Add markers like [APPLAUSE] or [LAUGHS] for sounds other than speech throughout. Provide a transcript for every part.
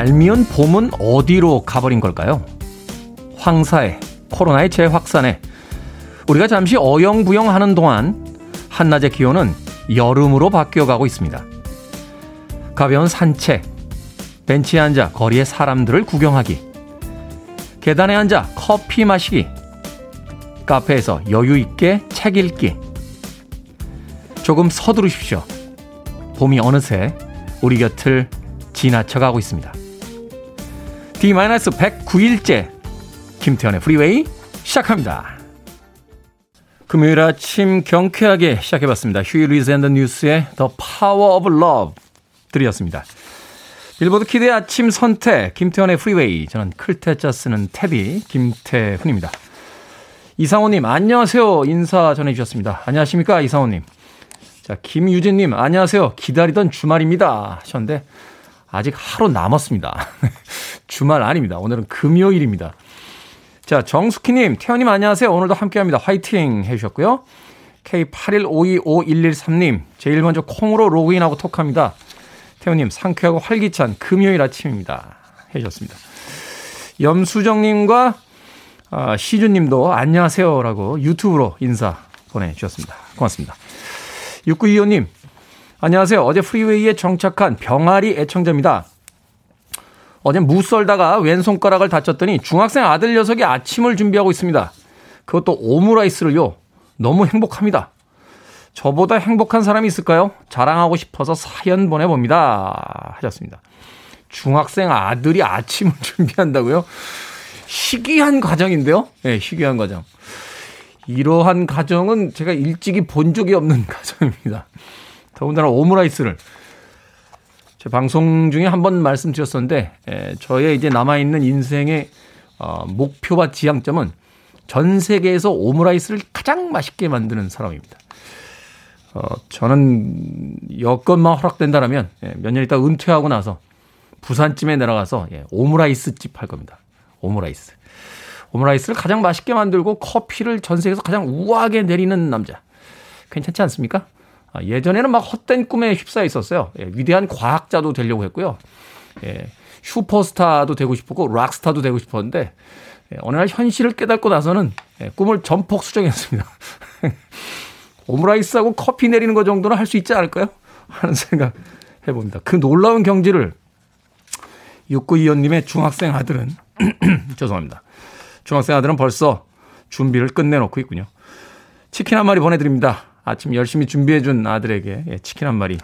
얄미운 봄은 어디로 가버린 걸까요? 황사에, 코로나의 재확산에 우리가 잠시 어영부영 하는 동안 한낮의 기온은 여름으로 바뀌어가고 있습니다. 가벼운 산책, 벤치에 앉아 거리의 사람들을 구경하기, 계단에 앉아 커피 마시기, 카페에서 여유 있게 책 읽기. 조금 서두르십시오. 봄이 어느새 우리 곁을 지나쳐가고 있습니다. D-109일째 김태훈의 프리웨이 시작합니다. 금요일 아침 경쾌하게 시작해봤습니다. Huey Lewis and the News의 The Power of Love 들으셨습니다. 빌보드 키드의 아침 선택 김태훈의 프리웨이 저는 클 태 자 쓰는 테디 김태훈입니다. 이상호님 안녕하세요 인사 전해주셨습니다. 안녕하십니까 이상호님. 자 김유진님 안녕하세요 기다리던 주말입니다 하셨는데 아직 하루 남았습니다. [LAUGHS] 주말 아닙니다. 오늘은 금요일입니다. 자, 정숙희님, 태연님 안녕하세요. 오늘도 함께 합니다. 화이팅 해주셨고요. K81525113님, 제일 먼저 콩으로 로그인하고 톡합니다. 태연님, 상쾌하고 활기찬 금요일 아침입니다. 해주셨습니다. 염수정님과 아, 시준님도 안녕하세요라고 유튜브로 인사 보내주셨습니다. 고맙습니다. 6925님, 안녕하세요. 어제 프리웨이에 정착한 병아리 애청자입니다. 어제 무 썰다가 왼손가락을 다쳤더니 중학생 아들 녀석이 아침을 준비하고 있습니다. 그것도 오므라이스를요. 너무 행복합니다. 저보다 행복한 사람이 있을까요? 자랑하고 싶어서 사연 보내봅니다. 하셨습니다. 중학생 아들이 아침을 [LAUGHS] 준비한다고요? 희귀한 과정인데요? 예, 네, 희귀한 과정. 이러한 가정은 제가 일찍이 본 적이 없는 [LAUGHS] 가정입니다. 더군다나 오므라이스를 제 방송 중에 한 번 말씀드렸었는데 에, 저의 이제 남아 있는 인생의 어, 목표와 지향점은 전 세계에서 오므라이스를 가장 맛있게 만드는 사람입니다. 어, 저는 여건만 허락된다라면 예, 몇년 있다 은퇴하고 나서 부산쯤에 내려가서 예, 오므라이스 집 할 겁니다. 오므라이스. 오므라이스를 가장 맛있게 만들고 커피를 전 세계에서 가장 우아하게 내리는 남자. 괜찮지 않습니까? 아, 예전에는 막 헛된 꿈에 휩싸여 있었어요. 예, 위대한 과학자도 되려고 했고요. 예, 슈퍼스타도 되고 싶었고 락스타도 되고 싶었는데 예, 어느 날 현실을 깨닫고 나서는 예, 꿈을 전폭 수정했습니다. [LAUGHS] 오므라이스하고 커피 내리는 것 정도는 할 수 있지 않을까요? 하는 생각 해봅니다. 그 놀라운 경지를 6925님의 중학생 아들은 [CLEARS THROAT] 죄송합니다. 중학생 아들은 벌써 준비를 끝내놓고 있군요. 치킨 한 마리 보내드립니다. 아침 열심히 준비해준 아들에게 예, 치킨 한 마리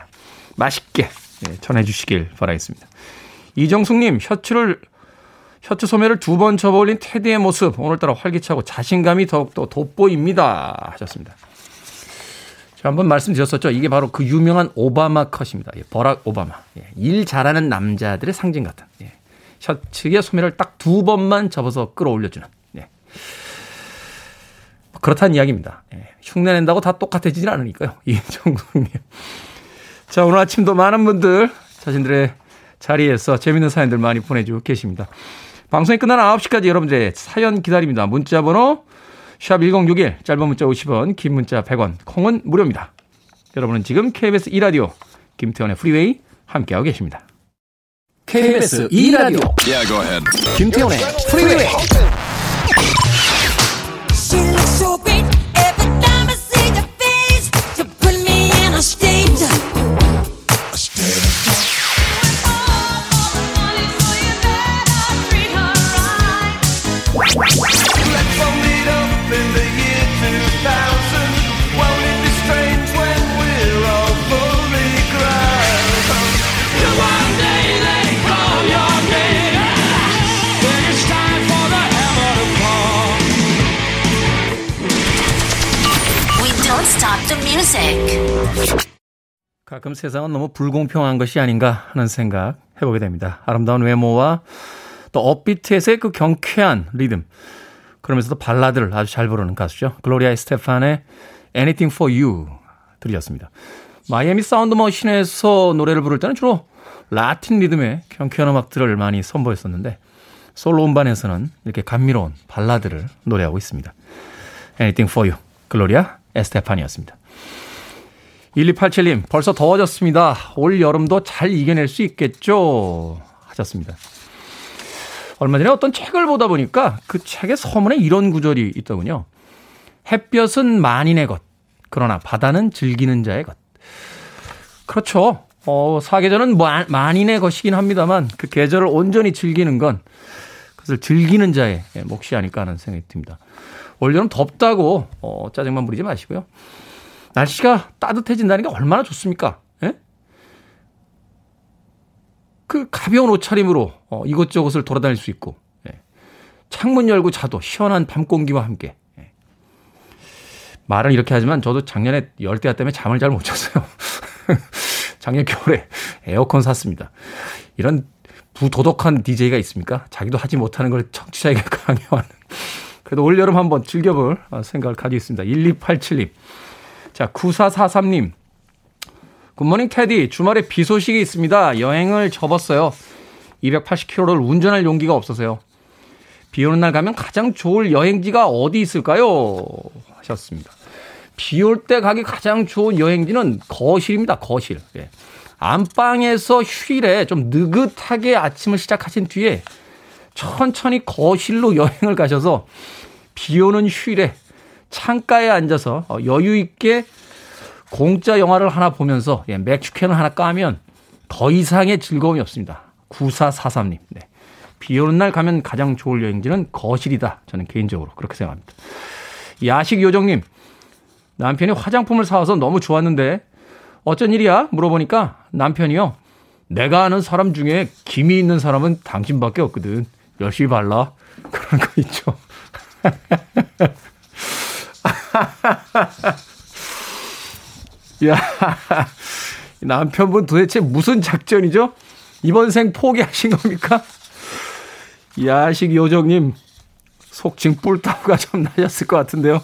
맛있게 예, 전해주시길 바라겠습니다. 이정숙님, 셔츠를, 셔츠 소매를 두 번 접어올린 테디의 모습, 오늘따라 활기차고 자신감이 더욱더 돋보입니다. 하셨습니다. 제가 한번 말씀드렸었죠. 이게 바로 그 유명한 오바마 컷입니다. 예, 버락 오바마. 예, 일 잘하는 남자들의 상징 같은. 예, 셔츠의 소매를 딱 두 번만 접어서 끌어올려주는. 그렇다는 이야기입니다. 예, 흉내낸다고 다 똑같아지진 않으니까요. [LAUGHS] 이정국님. 자, 오늘 아침도 많은 분들 자신들의 자리에서 재밌는 사연들 많이 보내주고 계십니다. 방송이 끝나는 9시까지 여러분들의 사연 기다립니다. 문자 번호 샵1061 짧은 문자 50원 긴 문자 100원 콩은 무료입니다. 여러분은 지금 KBS 2라디오 김태훈의 프리웨이 함께하고 계십니다. KBS 2라디오 yeah, 김태훈의 프리웨이 Show 가끔 세상은 너무 불공평한 것이 아닌가 하는 생각 해보게 됩니다. 아름다운 외모와 또 upbeat에서의 그 경쾌한 리듬. 그러면서도 발라드를 아주 잘 부르는 가수죠. 글로리아 스테판의 Anything for You 들으셨습니다. 마이애미 사운드 머신에서 노래를 부를 때는 주로 라틴 리듬의 경쾌한 음악들을 많이 선보였었는데 솔로 음반에서는 이렇게 감미로운 발라드를 노래하고 있습니다. Anything for You, 글로리아 에스테판이었습니다. 1287님, 벌써 더워졌습니다. 올 여름도 잘 이겨낼 수 있겠죠? 하셨습니다. 얼마 전에 어떤 책을 보다 보니까 그 책의 서문에 이런 구절이 있더군요. 햇볕은 만인의 것, 그러나 바다는 즐기는 자의 것. 그렇죠. 어, 사계절은 만인의 것이긴 합니다만 그 계절을 온전히 즐기는 건 그것을 즐기는 자의 몫이 아닐까 하는 생각이 듭니다. 올여름 덥다고 어, 짜증만 부리지 마시고요. 날씨가 따뜻해진다는 게 얼마나 좋습니까? 예? 그 가벼운 옷차림으로 어, 이것저것을 돌아다닐 수 있고 예. 창문 열고 자도 시원한 밤 공기와 함께 예. 말은 이렇게 하지만 저도 작년에 열대야 때문에 잠을 잘 못 잤어요. [LAUGHS] 작년 겨울에 에어컨 샀습니다. 이런 부도덕한 DJ가 있습니까? 자기도 하지 못하는 걸 청취자에게 [LAUGHS] 강요하는. 그래도 올여름 한번 즐겨볼 생각을 가지고 있습니다. 1287님. 자, 9443님. 굿모닝 테디. 주말에 비 소식이 있습니다. 여행을 접었어요. 280km를 운전할 용기가 없어서요. 비 오는 날 가면 가장 좋을 여행지가 어디 있을까요? 하셨습니다. 비 올 때 가기 가장 좋은 여행지는 거실입니다. 거실. 예. 안방에서 휴일에 좀 느긋하게 아침을 시작하신 뒤에 천천히 거실로 여행을 가셔서 비 오는 휴일에 창가에 앉아서 어, 여유 있게 공짜 영화를 하나 보면서 예, 맥주캔을 하나 까면 더 이상의 즐거움이 없습니다. 9443님. 네. 비 오는 날 가면 가장 좋을 여행지는 거실이다. 저는 개인적으로 그렇게 생각합니다. 야식 요정님. 남편이 화장품을 사와서 너무 좋았는데 어쩐 일이야? 물어보니까 남편이요. 내가 아는 사람 중에 김이 있는 사람은 당신밖에 없거든. 열심히 발라. 그런 거 있죠. [LAUGHS] 야, 남편분 도대체 무슨 작전이죠? 이번 생 포기하신 겁니까? 야식 요정님, 속칭 뿔따구가 좀 나셨을 것 같은데요.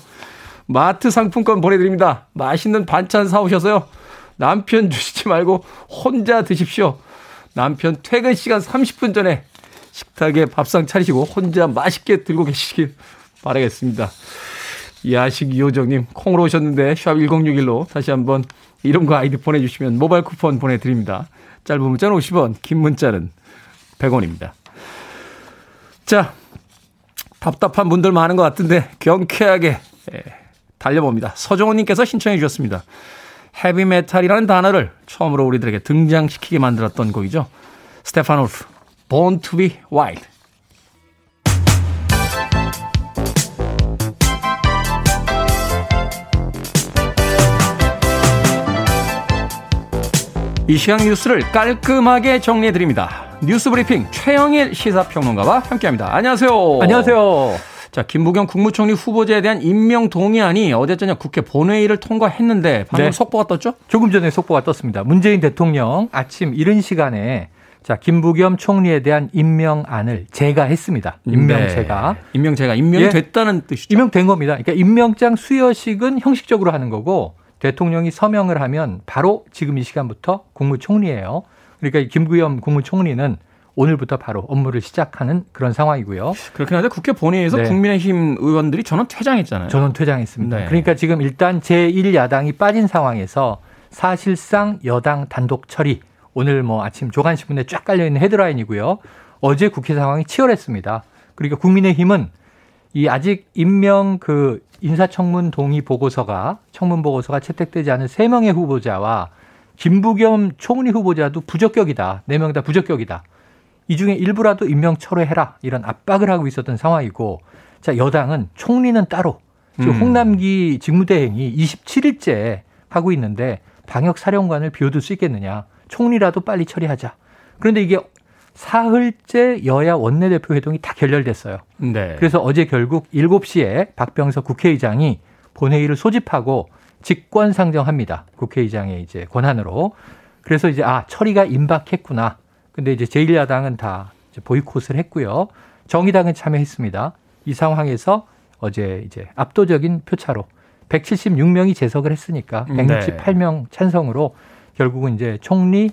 마트 상품권 보내드립니다. 맛있는 반찬 사오셔서요. 남편 주시지 말고 혼자 드십시오. 남편 퇴근 시간 30분 전에 식탁에 밥상 차리시고 혼자 맛있게 들고 계시길 바라겠습니다. 야식 요정님 콩으로 오셨는데 샵 1061로 다시 한번 이름과 아이디 보내주시면 모바일 쿠폰 보내드립니다. 짧은 문자는 50원, 긴 문자는 100원입니다. 자, 답답한 분들 많은 것 같은데 경쾌하게 예, 달려봅니다. 서정호님께서 신청해 주셨습니다. 헤비메탈이라는 단어를 처음으로 우리들에게 등장시키게 만들었던 곡이죠. 스테판 울프, Born to be Wild. 이 시간 뉴스를 깔끔하게 정리해드립니다. 뉴스 브리핑 최영일 시사평론가와 함께합니다. 안녕하세요. 안녕하세요. 자, 김부겸 국무총리 후보자에 대한 임명 동의안이 어제 저녁 국회 본회의를 통과했는데 방금 네. 속보가 떴죠? 조금 전에 속보가 떴습니다. 문재인 대통령 아침 이른 시간에 자, 김부겸 총리에 대한 임명안을 제가 했습니다. 임명 제가. 네. 임명 제가 임명이 예, 됐다는 뜻이죠. 임명된 겁니다. 그러니까 임명장 수여식은 형식적으로 하는 거고 대통령이 서명을 하면 바로 지금 이 시간부터 국무총리예요. 그러니까 김부겸 국무총리는 오늘부터 바로 업무를 시작하는 그런 상황이고요. 그렇긴 한데 국회 본회의에서 네. 국민의힘 의원들이 전원 퇴장했잖아요. 전원 퇴장했습니다. 네. 그러니까 지금 일단 제1야당이 빠진 상황에서 사실상 여당 단독 처리 오늘 뭐 아침 조간신문에 쫙 깔려 있는 헤드라인이고요. 어제 국회 상황이 치열했습니다. 그러니까 국민의힘은 이 아직 임명 그 인사청문 동의 보고서가 청문 보고서가 채택되지 않은 세 명의 후보자와 김부겸 총리 후보자도 부적격이다. 네명다 부적격이다. 이 중에 일부라도 임명 철회해라 이런 압박을 하고 있었던 상황이고 자 여당은 총리는 따로 지금 음. 홍남기 직무대행이 27일째 하고 있는데 방역 사령관을 비워둘 수 있겠느냐 총리라도 빨리 처리하자 그런데 이게 사흘째 여야 원내대표 회동이 다 결렬됐어요. 네. 그래서 어제 결국 7시에 박병석 국회의장이 본회의를 소집하고 직권 상정합니다. 국회의장의 이제 권한으로. 그래서 이제 아 처리가 임박했구나. 근데 이제 제1야당은 다 보이콧을 했고요. 정의당은 참여했습니다. 이 상황에서 어제 이제 압도적인 표차로 176명이 재석을 했으니까 168명 찬성으로 결국은 이제 총리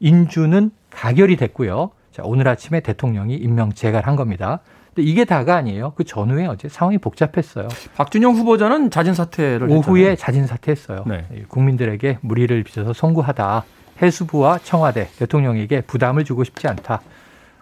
인주는 가결이 됐고요. 자, 오늘 아침에 대통령이 임명 재가를 한 겁니다. 근데 이게 다가 아니에요. 그 전후에 어제 상황이 복잡했어요. 박준영 후보자는 자진 사퇴를 오후에 했잖아요. 자진 사퇴했어요. 네. 국민들에게 무리를 빚어서 송구하다. 해수부와 청와대 대통령에게 부담을 주고 싶지 않다.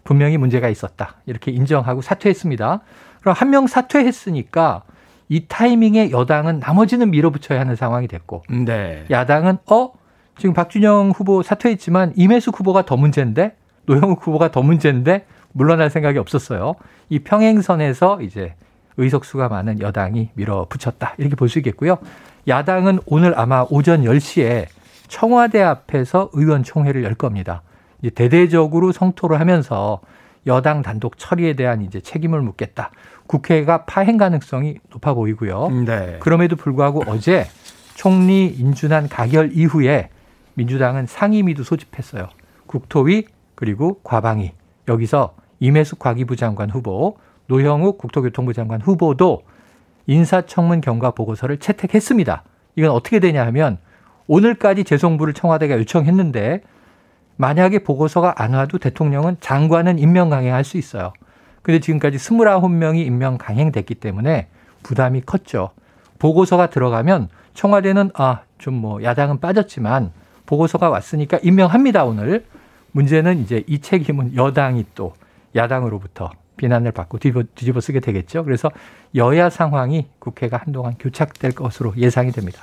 분명히 문제가 있었다. 이렇게 인정하고 사퇴했습니다. 그럼 한 명 사퇴했으니까 이 타이밍에 여당은 나머지는 밀어붙여야 하는 상황이 됐고 네. 야당은 어 지금 박준영 후보 사퇴했지만 임혜숙 후보가 더 문제인데 노영욱 후보가 더 문제인데 물러날 생각이 없었어요. 이 평행선에서 이제 의석수가 많은 여당이 밀어붙였다. 이렇게 볼 수 있겠고요. 야당은 오늘 아마 오전 10시에 청와대 앞에서 의원총회를 열 겁니다. 이제 대대적으로 성토를 하면서 여당 단독 처리에 대한 이제 책임을 묻겠다. 국회가 파행 가능성이 높아 보이고요. 네. 그럼에도 불구하고 어제 총리 인준안 가결 이후에 민주당은 상임위도 소집했어요. 국토위 그리고 과방위 여기서 임혜숙 과기부 장관 후보, 노형욱 국토교통부 장관 후보도 인사청문 경과 보고서를 채택했습니다. 이건 어떻게 되냐 하면 오늘까지 재송부를 청와대가 요청했는데 만약에 보고서가 안 와도 대통령은 장관은 임명 강행할 수 있어요. 근데 지금까지 29명이 임명 강행됐기 때문에 부담이 컸죠. 보고서가 들어가면 청와대는 아, 좀 뭐 야당은 빠졌지만 보고서가 왔으니까 임명합니다, 오늘. 문제는 이제 이 책임은 여당이 또 야당으로부터 비난을 받고 뒤집어, 뒤집어 쓰게 되겠죠. 그래서 여야 상황이 국회가 한동안 교착될 것으로 예상이 됩니다.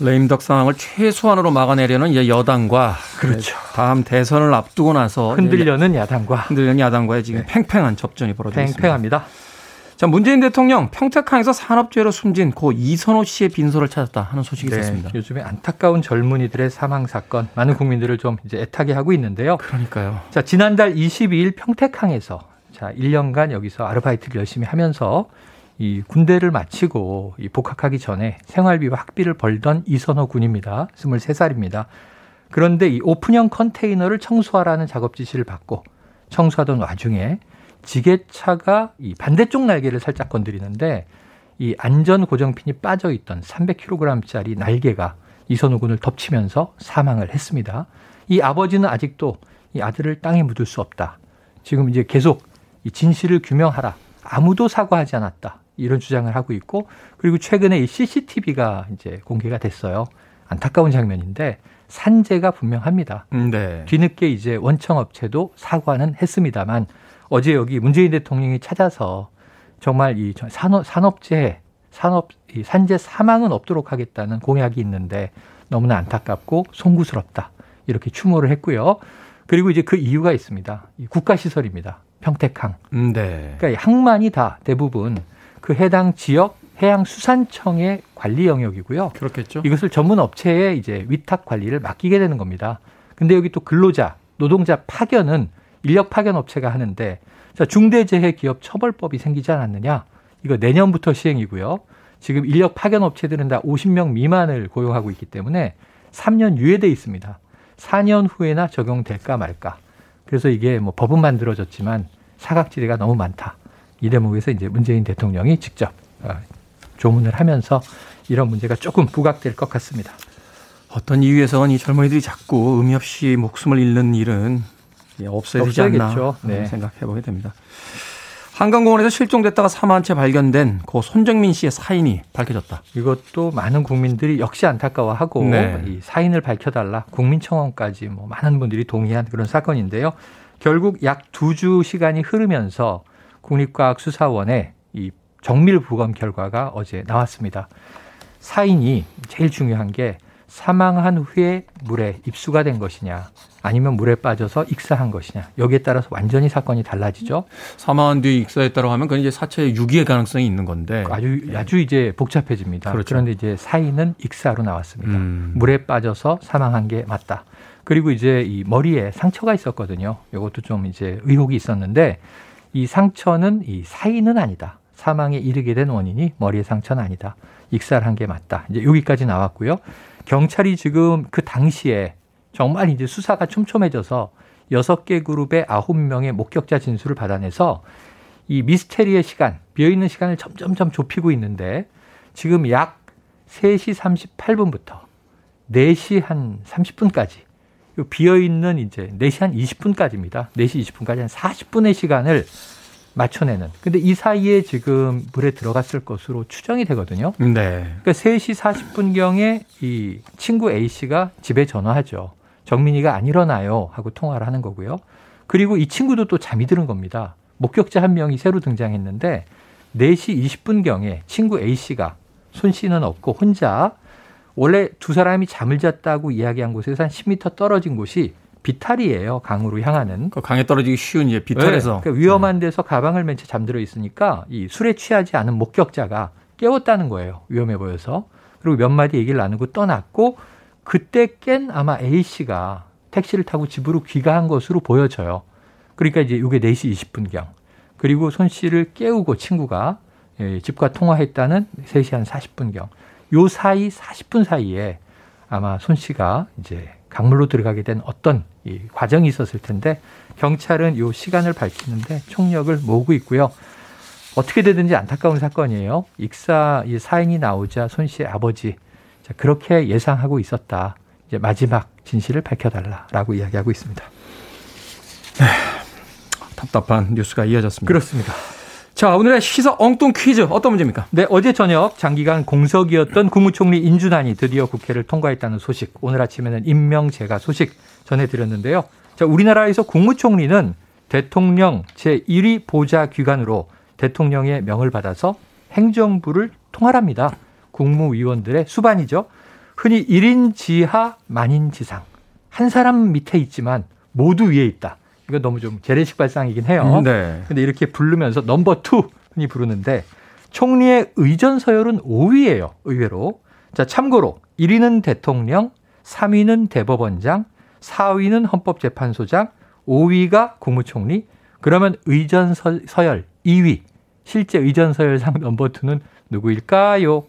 레임덕 상황을 최소한으로 막아내려는 이제 여당과 그렇죠. 다음 대선을 앞두고 나서 흔들려는 야당과 흔들려는 야당과의 지금 네. 팽팽한 접전이 벌어지고 있습니다. 팽팽합니다. 자, 문재인 대통령 평택항에서 산업재해로 숨진 고 이선호 씨의 빈소를 찾았다 하는 소식이 네, 있었습니다. 요즘에 안타까운 젊은이들의 사망 사건 많은 국민들을 좀 이제 애타게 하고 있는데요. 그러니까요. 자, 지난달 22일 평택항에서 자, 1년간 여기서 아르바이트를 열심히 하면서 이 군대를 마치고 이 복학하기 전에 생활비와 학비를 벌던 이선호 군입니다. 23살입니다. 그런데 이 오픈형 컨테이너를 청소하라는 작업 지시를 받고 청소하던 와중에 지게차가 이 반대쪽 날개를 살짝 건드리는데 이 안전 고정핀이 빠져 있던 300kg짜리 날개가 이선우 군을 덮치면서 사망을 했습니다. 이 아버지는 아직도 이 아들을 땅에 묻을 수 없다. 지금 이제 계속 이 진실을 규명하라. 아무도 사과하지 않았다. 이런 주장을 하고 있고 그리고 최근에 이 CCTV가 이제 공개가 됐어요. 안타까운 장면인데 산재가 분명합니다. 네. 뒤늦게 이제 원청 업체도 사과는 했습니다만 어제 여기 문재인 대통령이 찾아서 정말 이 산업 산업재해 산업 이 산재 사망은 없도록 하겠다는 공약이 있는데 너무나 안타깝고 송구스럽다 이렇게 추모를 했고요. 그리고 이제 그 이유가 있습니다. 이 국가 시설입니다. 평택항. 음, 네. 그러니까 항만이 다 대부분 그 해당 지역 해양수산청의 관리 영역이고요. 그렇겠죠. 이것을 전문 업체에 이제 위탁 관리를 맡기게 되는 겁니다. 근데 여기 또 근로자, 노동자 파견은 인력 파견 업체가 하는데 자, 중대재해 기업 처벌법이 생기지 않았느냐? 이거 내년부터 시행이고요. 지금 인력 파견 업체들은 다 50명 미만을 고용하고 있기 때문에 3년 유예돼 있습니다. 4년 후에나 적용될까 말까. 그래서 이게 뭐 법은 만들어졌지만 사각지대가 너무 많다. 이 대목에서 이제 문재인 대통령이 직접 어, 조문을 하면서 이런 문제가 조금 부각될 것 같습니다. 어떤 이유에서는 이 젊은이들이 자꾸 의미 없이 목숨을 잃는 일은 없어야 되지 않나 네. 생각해 보게 됩니다. 한강공원에서 실종됐다가 사망한 채 발견된 고 손정민 씨의 사인이 밝혀졌다. 이것도 많은 국민들이 역시 안타까워하고 네. 이 사인을 밝혀달라 국민청원까지 뭐 많은 분들이 동의한 그런 사건인데요. 결국 약 두 주 시간이 흐르면서 국립과학수사원의 이 정밀 부검 결과가 어제 나왔습니다. 사인이 제일 중요한 게 사망한 후에 물에 입수가 된 것이냐 아니면 물에 빠져서 익사한 것이냐 여기에 따라서 완전히 사건이 달라지죠. 사망한 뒤에 익사했다고 하면 그건 이제 사체 유기의 가능성이 있는 건데 아주 아주 이제 복잡해집니다. 그렇죠. 그런데 이제 사인은 익사로 나왔습니다. 음. 물에 빠져서 사망한 게 맞다. 그리고 이제 이 머리에 상처가 있었거든요. 이것도 좀 이제 의혹이 있었는데 이 상처는 이 사인은 아니다. 사망에 이르게 된 원인이 머리의 상처는 아니다. 익사를 한 게 맞다. 이제 여기까지 나왔고요. 경찰이 지금 그 당시에 정말 이제 수사가 촘촘해져서 여섯 개 그룹의 아홉 명의 목격자 진술을 받아내서 이 미스테리의 시간, 비어있는 시간을 점점점 좁히고 있는데 지금 약 3시 38분부터 4시 한 30분까지 비어있는 이제 4시 한 20분까지입니다. 4시 20분까지 한 40분의 시간을 맞춰내는. 근데 이 사이에 지금 물에 들어갔을 것으로 추정이 되거든요. 네. 그러니까 3시 40분경에 이 친구 A 씨가 집에 전화하죠. 정민이가 안 일어나요 하고 통화를 하는 거고요. 그리고 이 친구도 또 잠이 드는 겁니다. 목격자 한 명이 새로 등장했는데 4시 20분경에 친구 A씨가 손 씨는 없고 혼자 원래 두 사람이 잠을 잤다고 이야기한 곳에서 한 10m 떨어진 곳이 비탈이에요. 강으로 향하는. 그 강에 떨어지기 쉬운 이제 비탈에서. 네, 그러니까 위험한 데서 가방을 맨 채 잠들어 있으니까 이 술에 취하지 않은 목격자가 깨웠다는 거예요. 위험해 보여서. 그리고 몇 마디 얘기를 나누고 떠났고 그때 깬 아마 A 씨가 택시를 타고 집으로 귀가한 것으로 보여져요. 그러니까 이제 이게 4시 20분경. 그리고 손 씨를 깨우고 친구가 예, 집과 통화했다는 3시 한 40분경. 요 사이 40분 사이에 아마 손 씨가 이제 강물로 들어가게 된 어떤 이 과정이 있었을 텐데 경찰은 요 시간을 밝히는데 총력을 모으고 있고요. 어떻게 되든지 안타까운 사건이에요. 익사 이 사인이 나오자 손 씨의 아버지 자, 그렇게 예상하고 있었다. 이제 마지막 진실을 밝혀달라라고 이야기하고 있습니다. 네, 답답한 뉴스가 이어졌습니다. 그렇습니다. 자, 오늘의 시사 엉뚱 퀴즈 어떤 문제입니까? 네, 어제 저녁 장기간 공석이었던 국무총리 인준안이 드디어 국회를 통과했다는 소식. 오늘 아침에는 임명제가 소식 전해드렸는데요. 자, 우리나라에서 국무총리는 대통령 제1위 보좌 기관으로 대통령의 명을 받아서 행정부를 통할합니다. 국무위원들의 수반이죠. 흔히 1인 지하 만인 지상. 한 사람 밑에 있지만 모두 위에 있다. 이거 너무 좀 재래식 발상이긴 해요. 네. 근데 이렇게 부르면서 number two 흔히 부르는데 총리의 의전 서열은 5위예요. 의외로. 자, 참고로 1위는 대통령, 3위는 대법원장, 4위는 헌법재판소장, 5위가 국무총리. 그러면 의전 서열 2위. 실제 의전 서열상 [LAUGHS] number two는 누구일까요?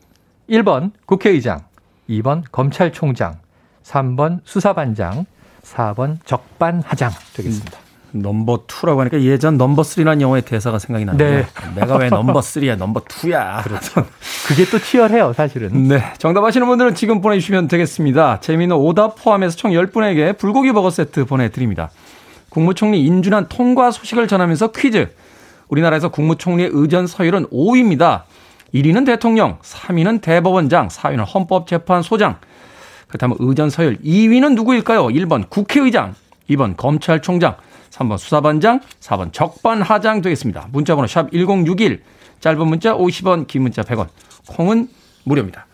1번 국회의장, 2번 검찰총장, 3번 수사반장, 4번 적반하장 되겠습니다. 음, number two라고 하니까 예전 number three라는 영화의 대사가 생각이 나는데 네. 내가 왜 number three야 number two야 그렇죠. 그게 또 치열해요 사실은. 네. 정답 아시는 분들은 지금 보내주시면 되겠습니다. 재미있는 오답 포함해서 총 10분에게 불고기 버거 세트 보내드립니다. 국무총리 인준안 통과 소식을 전하면서 퀴즈. 우리나라에서 국무총리의 의전 서열은 5위입니다. 1위는 대통령, 3위는 대법원장, 4위는 헌법재판소장. 그렇다면 의전 서열 2위는 누구일까요? 1번 국회의장, 2번 검찰총장, 3번 수사반장, 4번 적반하장 되겠습니다. 문자번호 샵 1061, 짧은 문자 50원, 긴 문자 100원, 콩은 무료입니다.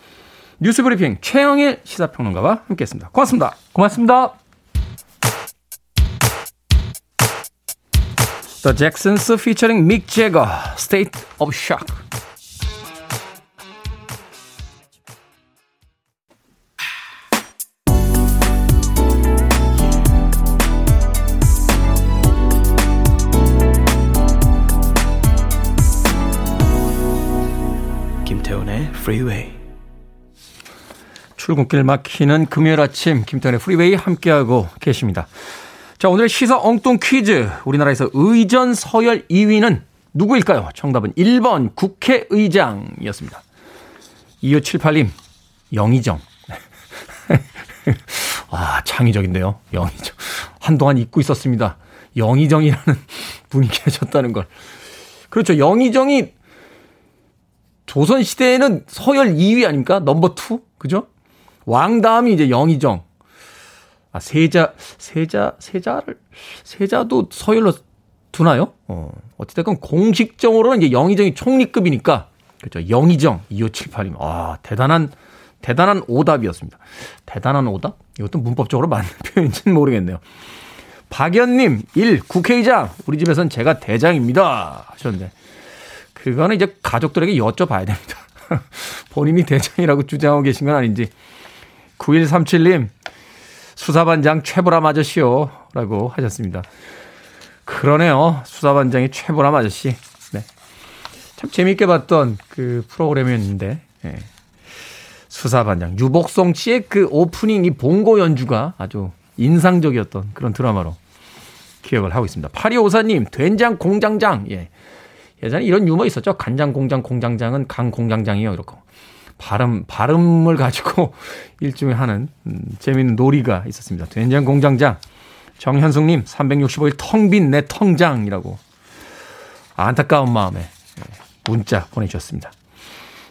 뉴스브리핑 최영일 시사평론가와 함께했습니다. 고맙습니다. 고맙습니다. The Jacksons featuring Mick Jagger, State of Shock. Freeway. 출근길 막히는 금요일 아침 김태훈의 Freeway 함께하고 계십니다. 자, 오늘의 시사 엉뚱 퀴즈. 우리나라에서 의전 서열 2위는 누구일까요? 정답은 1번 국회의장이었습니다. 2578님, 영의정. [LAUGHS] 아, 창의적인데요. 영의정. 한동안 잊고 있었습니다. 영의정이라는 [LAUGHS] 분이 계셨다는 걸. 그렇죠. 영의정이 조선 시대에는 서열 2위 아닙니까? 넘버 2? 그죠? 왕 다음이 이제 영의정. 아, 세자, 세자, 세자를, 세자도 서열로 두나요? 어, 어찌됐건 공식적으로는 이제 영의정이 총리급이니까, 그렇죠. 영의정, 2578님. 아, 대단한, 대단한 오답이었습니다. 대단한 오답? 이것도 문법적으로 맞는 [LAUGHS] 표현인지는 모르겠네요. 박연님, 1. 국회의장. 우리 집에선 제가 대장입니다. 하셨는데. 그거는 이제 가족들에게 여쭤봐야 됩니다. [LAUGHS] 본인이 대장이라고 주장하고 계신 건 아닌지. 9137님, 수사반장 최보람 아저씨요. 라고 하셨습니다. 그러네요. 수사반장이 최보람 아저씨. 네. 참 재밌게 봤던 그 프로그램이었는데, 네. 수사반장. 유복송 씨의 그 오프닝 이 봉고 연주가 아주 인상적이었던 그런 드라마로 기억을 하고 있습니다. 파리오사님, 된장 공장장. 예. 예전에 이런 유머 있었죠. 간장 공장 공장장은 강 공장장이요. 이렇게. 발음, 발음을 가지고 [LAUGHS] 일종의 하는 음, 재미있는 놀이가 있었습니다. 된장 공장장. 정현숙 님, 365일 텅 빈 내 텅장이라고 안타까운 마음에 예, 문자 보내 주셨습니다.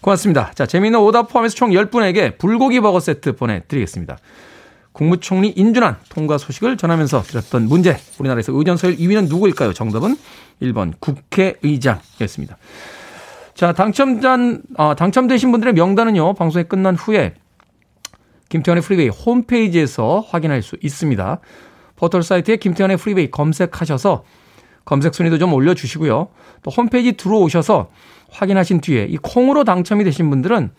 고맙습니다. 자, 재미있는 오답 포함해서 총 10분에게 불고기 버거 세트 보내 드리겠습니다. 국무총리 인준안 통과 소식을 전하면서 드렸던 문제. 우리나라에서 의전 서열 2위는 누구일까요? 정답은 1번 국회의장이었습니다. 자, 당첨자, 어, 당첨되신 분들의 명단은요, 방송이 끝난 후에 김태현의 프리웨이 홈페이지에서 확인할 수 있습니다. 포털 사이트에 김태현의 프리웨이 검색하셔서 검색 순위도 좀 올려주시고요. 또 홈페이지 들어오셔서 확인하신 뒤에 이 콩으로 당첨이 되신 분들은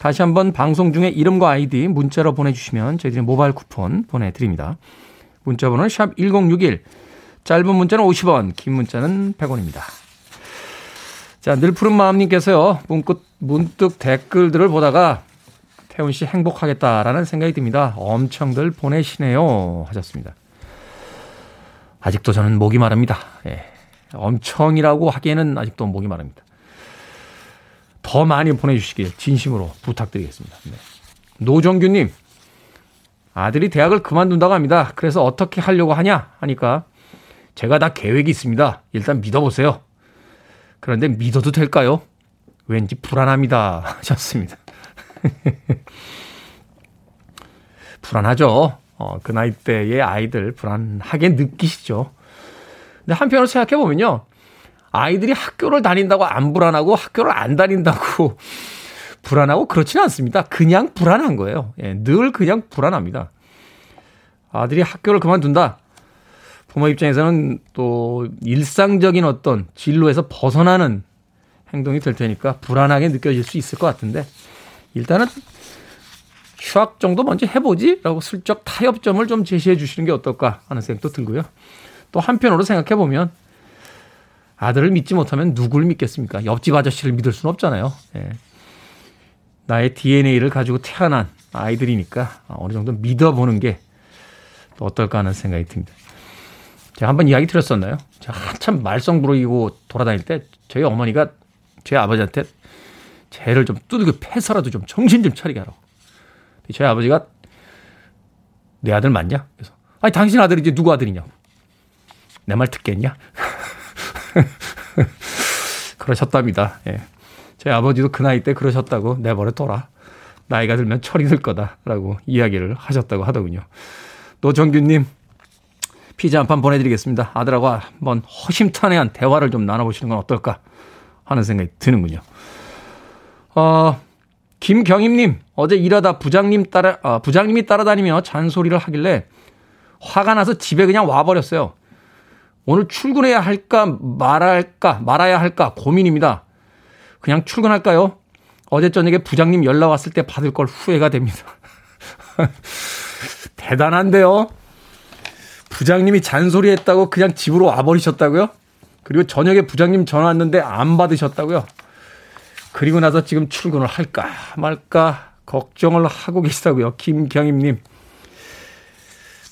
다시 한번 방송 중에 이름과 아이디 문자로 보내주시면 저희들이 모바일 쿠폰 보내드립니다. 문자 번호는 샵 1061, 짧은 문자는 50원, 긴 문자는 100원입니다. 자, 늘 푸른 마음님께서요, 문득, 문득 댓글들을 보다가 태훈 씨 행복하겠다라는 생각이 듭니다. 엄청들 보내시네요. 하셨습니다. 아직도 저는 목이 마릅니다. 예. 엄청이라고 하기에는 아직도 목이 마릅니다. 더 많이 보내주시길 진심으로 부탁드리겠습니다. 네. 노정규님, 아들이 대학을 그만둔다고 합니다. 그래서 어떻게 하려고 하냐? 하니까 제가 다 계획이 있습니다. 일단 믿어보세요. 그런데 믿어도 될까요? 왠지 불안합니다. [LAUGHS] 하셨습니다. [LAUGHS] 불안하죠. 어, 그 나이 대의 아이들 불안하게 느끼시죠. 근데 한편으로 생각해 보면요. 아이들이 학교를 다닌다고 안 불안하고 학교를 안 다닌다고 [LAUGHS] 불안하고 그렇지는 않습니다. 그냥 불안한 거예요. 예, 늘 그냥 불안합니다. 아들이 학교를 그만둔다. 부모 입장에서는 또 일상적인 어떤 진로에서 벗어나는 행동이 될 테니까 불안하게 느껴질 수 있을 것 같은데 일단은 휴학 정도 먼저 해보지? 라고 슬쩍 타협점을 좀 제시해 주시는 게 어떨까 하는 생각도 들고요. 또 한편으로 생각해 보면 아들을 믿지 못하면 누굴 믿겠습니까? 옆집 아저씨를 믿을 수는 없잖아요. 예. 나의 DNA를 가지고 태어난 아이들이니까 어느 정도 믿어보는 게 어떨까 하는 생각이 듭니다. 제가 한번 이야기 드렸었나요? 제가 한참 말썽 부르고 돌아다닐 때 저희 어머니가 제 아버지한테 쟤를 좀 두들겨 패서라도 좀 정신 좀 차리게 하라고. 저희 아버지가 내 아들 맞냐? 그래서 아니 당신 아들이지 누구 아들이냐고. 내 말 듣겠냐? [LAUGHS] 그러셨답니다. 예. 제 아버지도 그 나이 때 그러셨다고 내버려 둬라. 나이가 들면 철이 들 거다라고 이야기를 하셨다고 하더군요. 노정규님 피자 한 판 보내드리겠습니다. 아들하고 한번 허심탄회한 대화를 좀 나눠보시는 건 어떨까 하는 생각이 드는군요. 어, 김경임님 어제 일하다 부장님 따라 어, 부장님이 따라다니며 잔소리를 하길래 화가 나서 집에 그냥 와버렸어요. 오늘 출근해야 할까 말할까 말아야 할까 고민입니다. 그냥 출근할까요? 어제 저녁에 부장님 연락 왔을 때 받을 걸 후회가 됩니다. [LAUGHS] 대단한데요? 부장님이 잔소리했다고 그냥 집으로 와버리셨다고요? 그리고 저녁에 부장님 전화 왔는데 안 받으셨다고요? 그리고 나서 지금 출근을 할까 말까 걱정을 하고 계시다고요. 김경임님.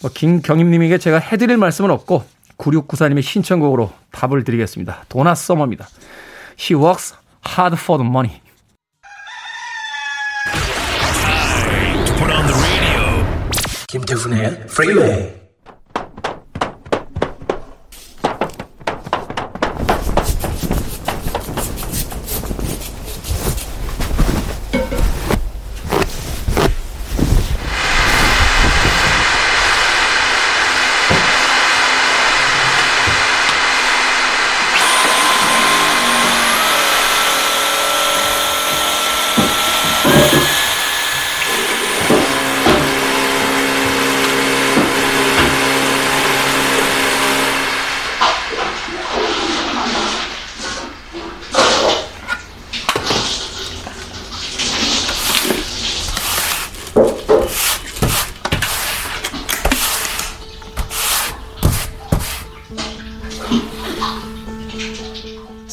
뭐 김경임님에게 제가 해드릴 말씀은 없고 9694님의 신청곡으로 답을 드리겠습니다. 도나 서머입니다. She works hard for the money. 김태훈의 프리웨이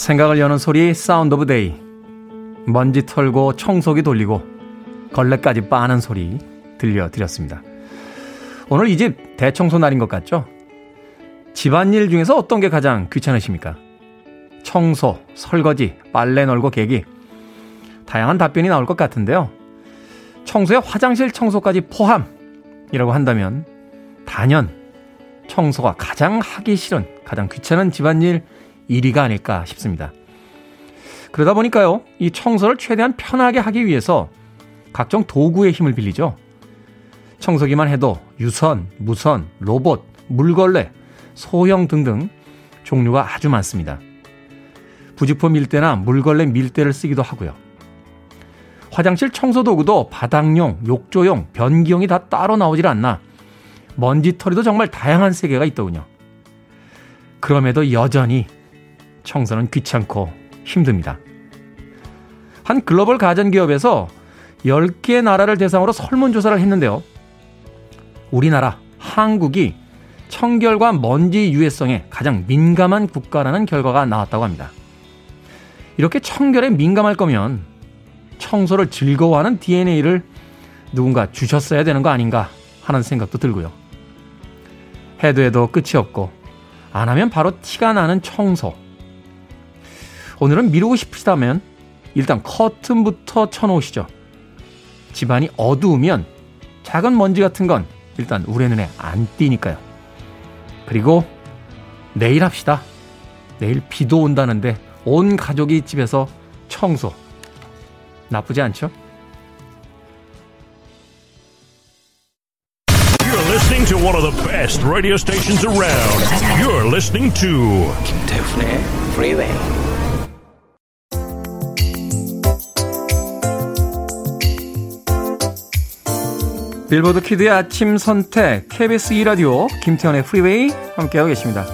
생각을 여는 소리 sound of day 먼지 털고 청소기 돌리고 걸레까지 빠는 소리 들려드렸습니다. 오늘 이 집 대청소 날인 것 같죠? 집안일 중에서 어떤 게 가장 귀찮으십니까? 청소, 설거지, 빨래 널고 개기 다양한 답변이 나올 것 같은데요. 청소에 화장실 청소까지 포함이라고 한다면 단연 청소가 가장 하기 싫은 가장 귀찮은 집안일 1위가 아닐까 싶습니다. 그러다 보니까요, 이 청소를 최대한 편하게 하기 위해서 각종 도구의 힘을 빌리죠. 청소기만 해도 유선, 무선, 로봇, 물걸레, 소형 등등 종류가 아주 많습니다. 부직포 밀대나 물걸레 밀대를 쓰기도 하고요. 화장실 청소 도구도 바닥용, 욕조용, 변기용이 다 따로 나오질 않나 먼지털이도 정말 다양한 세계가 있더군요. 그럼에도 여전히 청소는 귀찮고 힘듭니다. 한 글로벌 가전기업에서 10개 나라를 대상으로 설문조사를 했는데요. 우리나라, 한국이 청결과 먼지 유해성에 가장 민감한 국가라는 결과가 나왔다고 합니다. 이렇게 청결에 민감할 거면 청소를 즐거워하는 DNA를 누군가 주셨어야 되는 거 아닌가 하는 생각도 들고요. 해도 해도 끝이 없고 안 하면 바로 티가 나는 청소. 오늘은 미루고 싶으시다면 일단 커튼부터 쳐놓으시죠. 집안이 어두우면 작은 먼지 같은 건 일단 우리 눈에 안 띄니까요. 그리고 내일 합시다. 내일 비도 온다는데 온 가족이 집에서 청소. 나쁘지 않죠? You're listening to one of the best radio stations around. You're listening to 김태훈의 Freeway. 빌보드 키드의 아침 선택 KBS 2라디오 김태현의 프리웨이 함께하고 계십니다.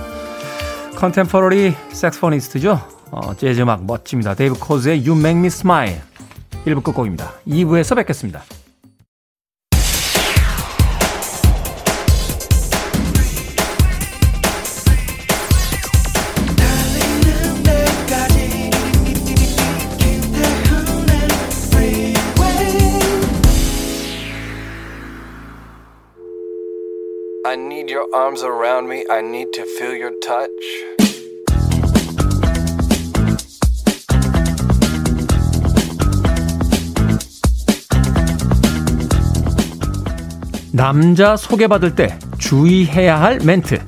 contemporary saxophonist죠. 어, 재즈 음악 멋집니다. 데이브 코즈의 You Make Me Smile 1부 끝곡입니다. 2부에서 뵙겠습니다. Arms around me. I need to feel your touch. 남자 소개받을 때 주의해야 할 멘트.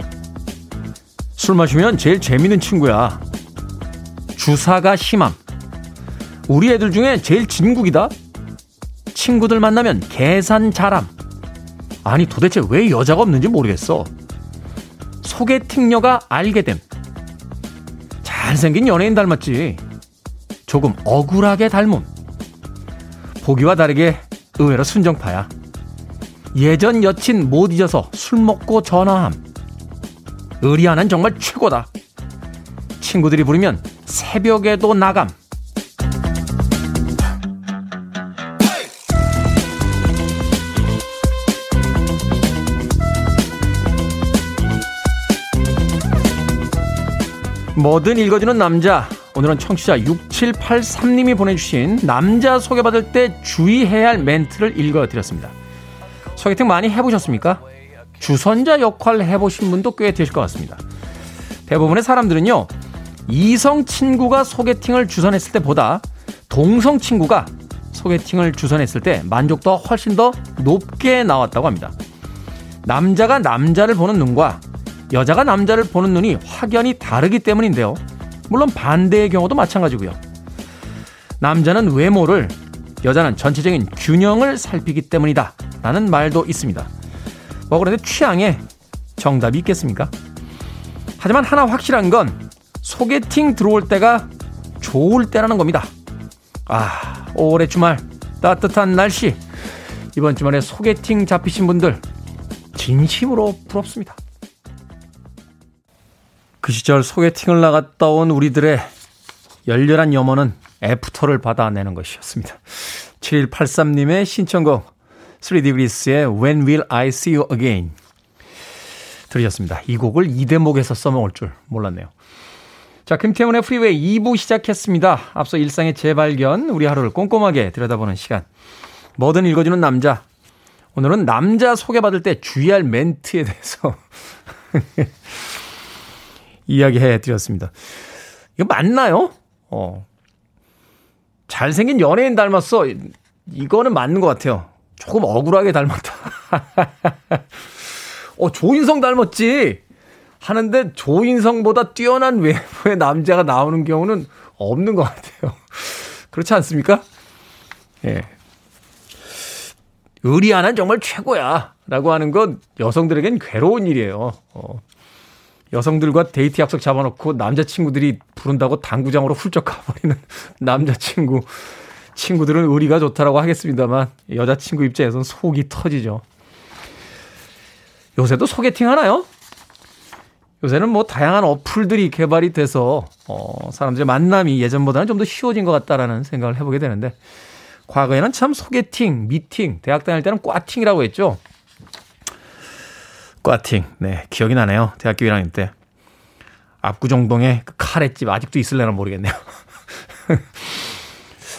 술 마시면 제일 재밌는 친구야. 주사가 심함. 우리 애들 중에 제일 진국이다. 친구들 만나면 계산 잘함. 아니 도대체 왜 여자가 없는지 모르겠어. 소개팅녀가 알게 됨. 잘생긴 연예인 닮았지. 조금 억울하게 닮음. 보기와 다르게 의외로 순정파야. 예전 여친 못 잊어서 술 먹고 전화함. 의리하는 정말 최고다. 친구들이 부르면 새벽에도 나감. 뭐든 읽어주는 남자. 오늘은 청취자 6783님이 보내주신 남자 소개받을 때 주의해야 할 멘트를 읽어드렸습니다. 소개팅 많이 해보셨습니까? 주선자 역할 해보신 분도 꽤 되실 것 같습니다. 대부분의 사람들은요, 이성 친구가 소개팅을 주선했을 때보다 동성 친구가 소개팅을 주선했을 때 만족도가 훨씬 더 높게 나왔다고 합니다. 남자가 남자를 보는 눈과 여자가 남자를 보는 눈이 확연히 다르기 때문인데요. 물론 반대의 경우도 마찬가지고요. 남자는 외모를, 여자는 전체적인 균형을 살피기 때문이다. 라는 말도 있습니다. 뭐 그런데 취향에 정답이 있겠습니까? 하지만 하나 확실한 건 소개팅 들어올 때가 좋을 때라는 겁니다. 아, 올해 주말 따뜻한 날씨. 이번 주말에 소개팅 잡히신 분들 진심으로 부럽습니다. 그 시절 소개팅을 나갔다 온 우리들의 열렬한 염원은 after를 받아내는 것이었습니다. 7183님의 신청곡 3degrees의 When Will I See You Again 들으셨습니다. 이 곡을 이 대목에서 써먹을 줄 몰랐네요. 자, 김태훈의 프리웨이 2부 시작했습니다. 앞서 일상의 재발견, 우리 하루를 꼼꼼하게 들여다보는 시간. 뭐든 읽어주는 남자. 오늘은 남자 소개받을 때 주의할 멘트에 대해서 [LAUGHS] 이야기해 드렸습니다. 이거 맞나요? 어. 잘생긴 연예인 닮았어. 이거는 맞는 것 같아요. 조금 억울하게 닮았다. [LAUGHS] 어, 조인성 닮았지? 하는데 조인성보다 뛰어난 외모의 남자가 나오는 경우는 없는 것 같아요. [LAUGHS] 그렇지 않습니까? 예. 의리하나는 정말 최고야. 라고 하는 건 여성들에겐 괴로운 일이에요. 어, 여성들과 데이트 약속 잡아놓고 남자친구들이 부른다고 당구장으로 훌쩍 가버리는 [LAUGHS] 남자친구. 친구들은 의리가 좋다라고 하겠습니다만 여자친구 입장에서는 속이 터지죠. 요새도 소개팅 하나요? 요새는 뭐 다양한 어플들이 개발이 돼서 어, 사람들의 만남이 예전보다는 좀 더 쉬워진 것 같다라는 생각을 해보게 되는데 과거에는 참 소개팅, 미팅, 대학 다닐 때는 꽈팅이라고 했죠. 꽈팅, 네 기억이 나네요. 대학교 1학년 때 압구정동에 그 카레집 아직도 있을래나 모르겠네요. [LAUGHS]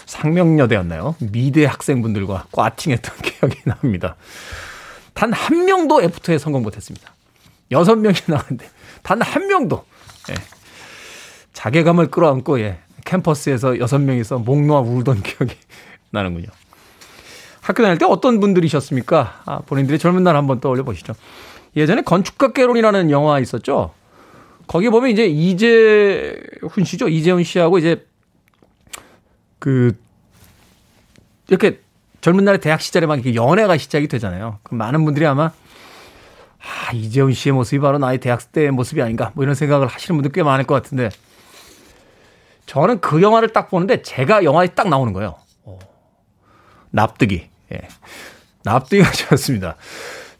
상명여대였나요? 미대 학생분들과 꽈팅했던 [LAUGHS] 기억이 납니다. 단 한 명도 애프터에 성공 못했습니다. 여섯 명이 [LAUGHS] 나왔는데 단 한 명도 예. 자괴감을 끌어안고 예. 캠퍼스에서 여섯 명이서 목 놓아 울던 기억이 나는군요. 학교 다닐 때 어떤 분들이셨습니까? 아, 본인들의 젊은 날 한번 떠올려 보시죠. 예전에 건축가개론이라는 영화 있었죠. 거기 보면 이제 이재훈 씨죠. 이재훈 씨하고 이제 그 이렇게 젊은 날에 대학 시절에 막 이렇게 연애가 시작이 되잖아요. 그럼 많은 분들이 아마 아, 이재훈 씨의 모습이 바로 나의 대학 때의 모습이 아닌가 뭐 이런 생각을 하시는 분들 꽤 많을 것 같은데 저는 그 영화를 딱 보는데 제가 영화에 딱 나오는 거예요. 어. 납득이. 예. 납득이가 좋았습니다.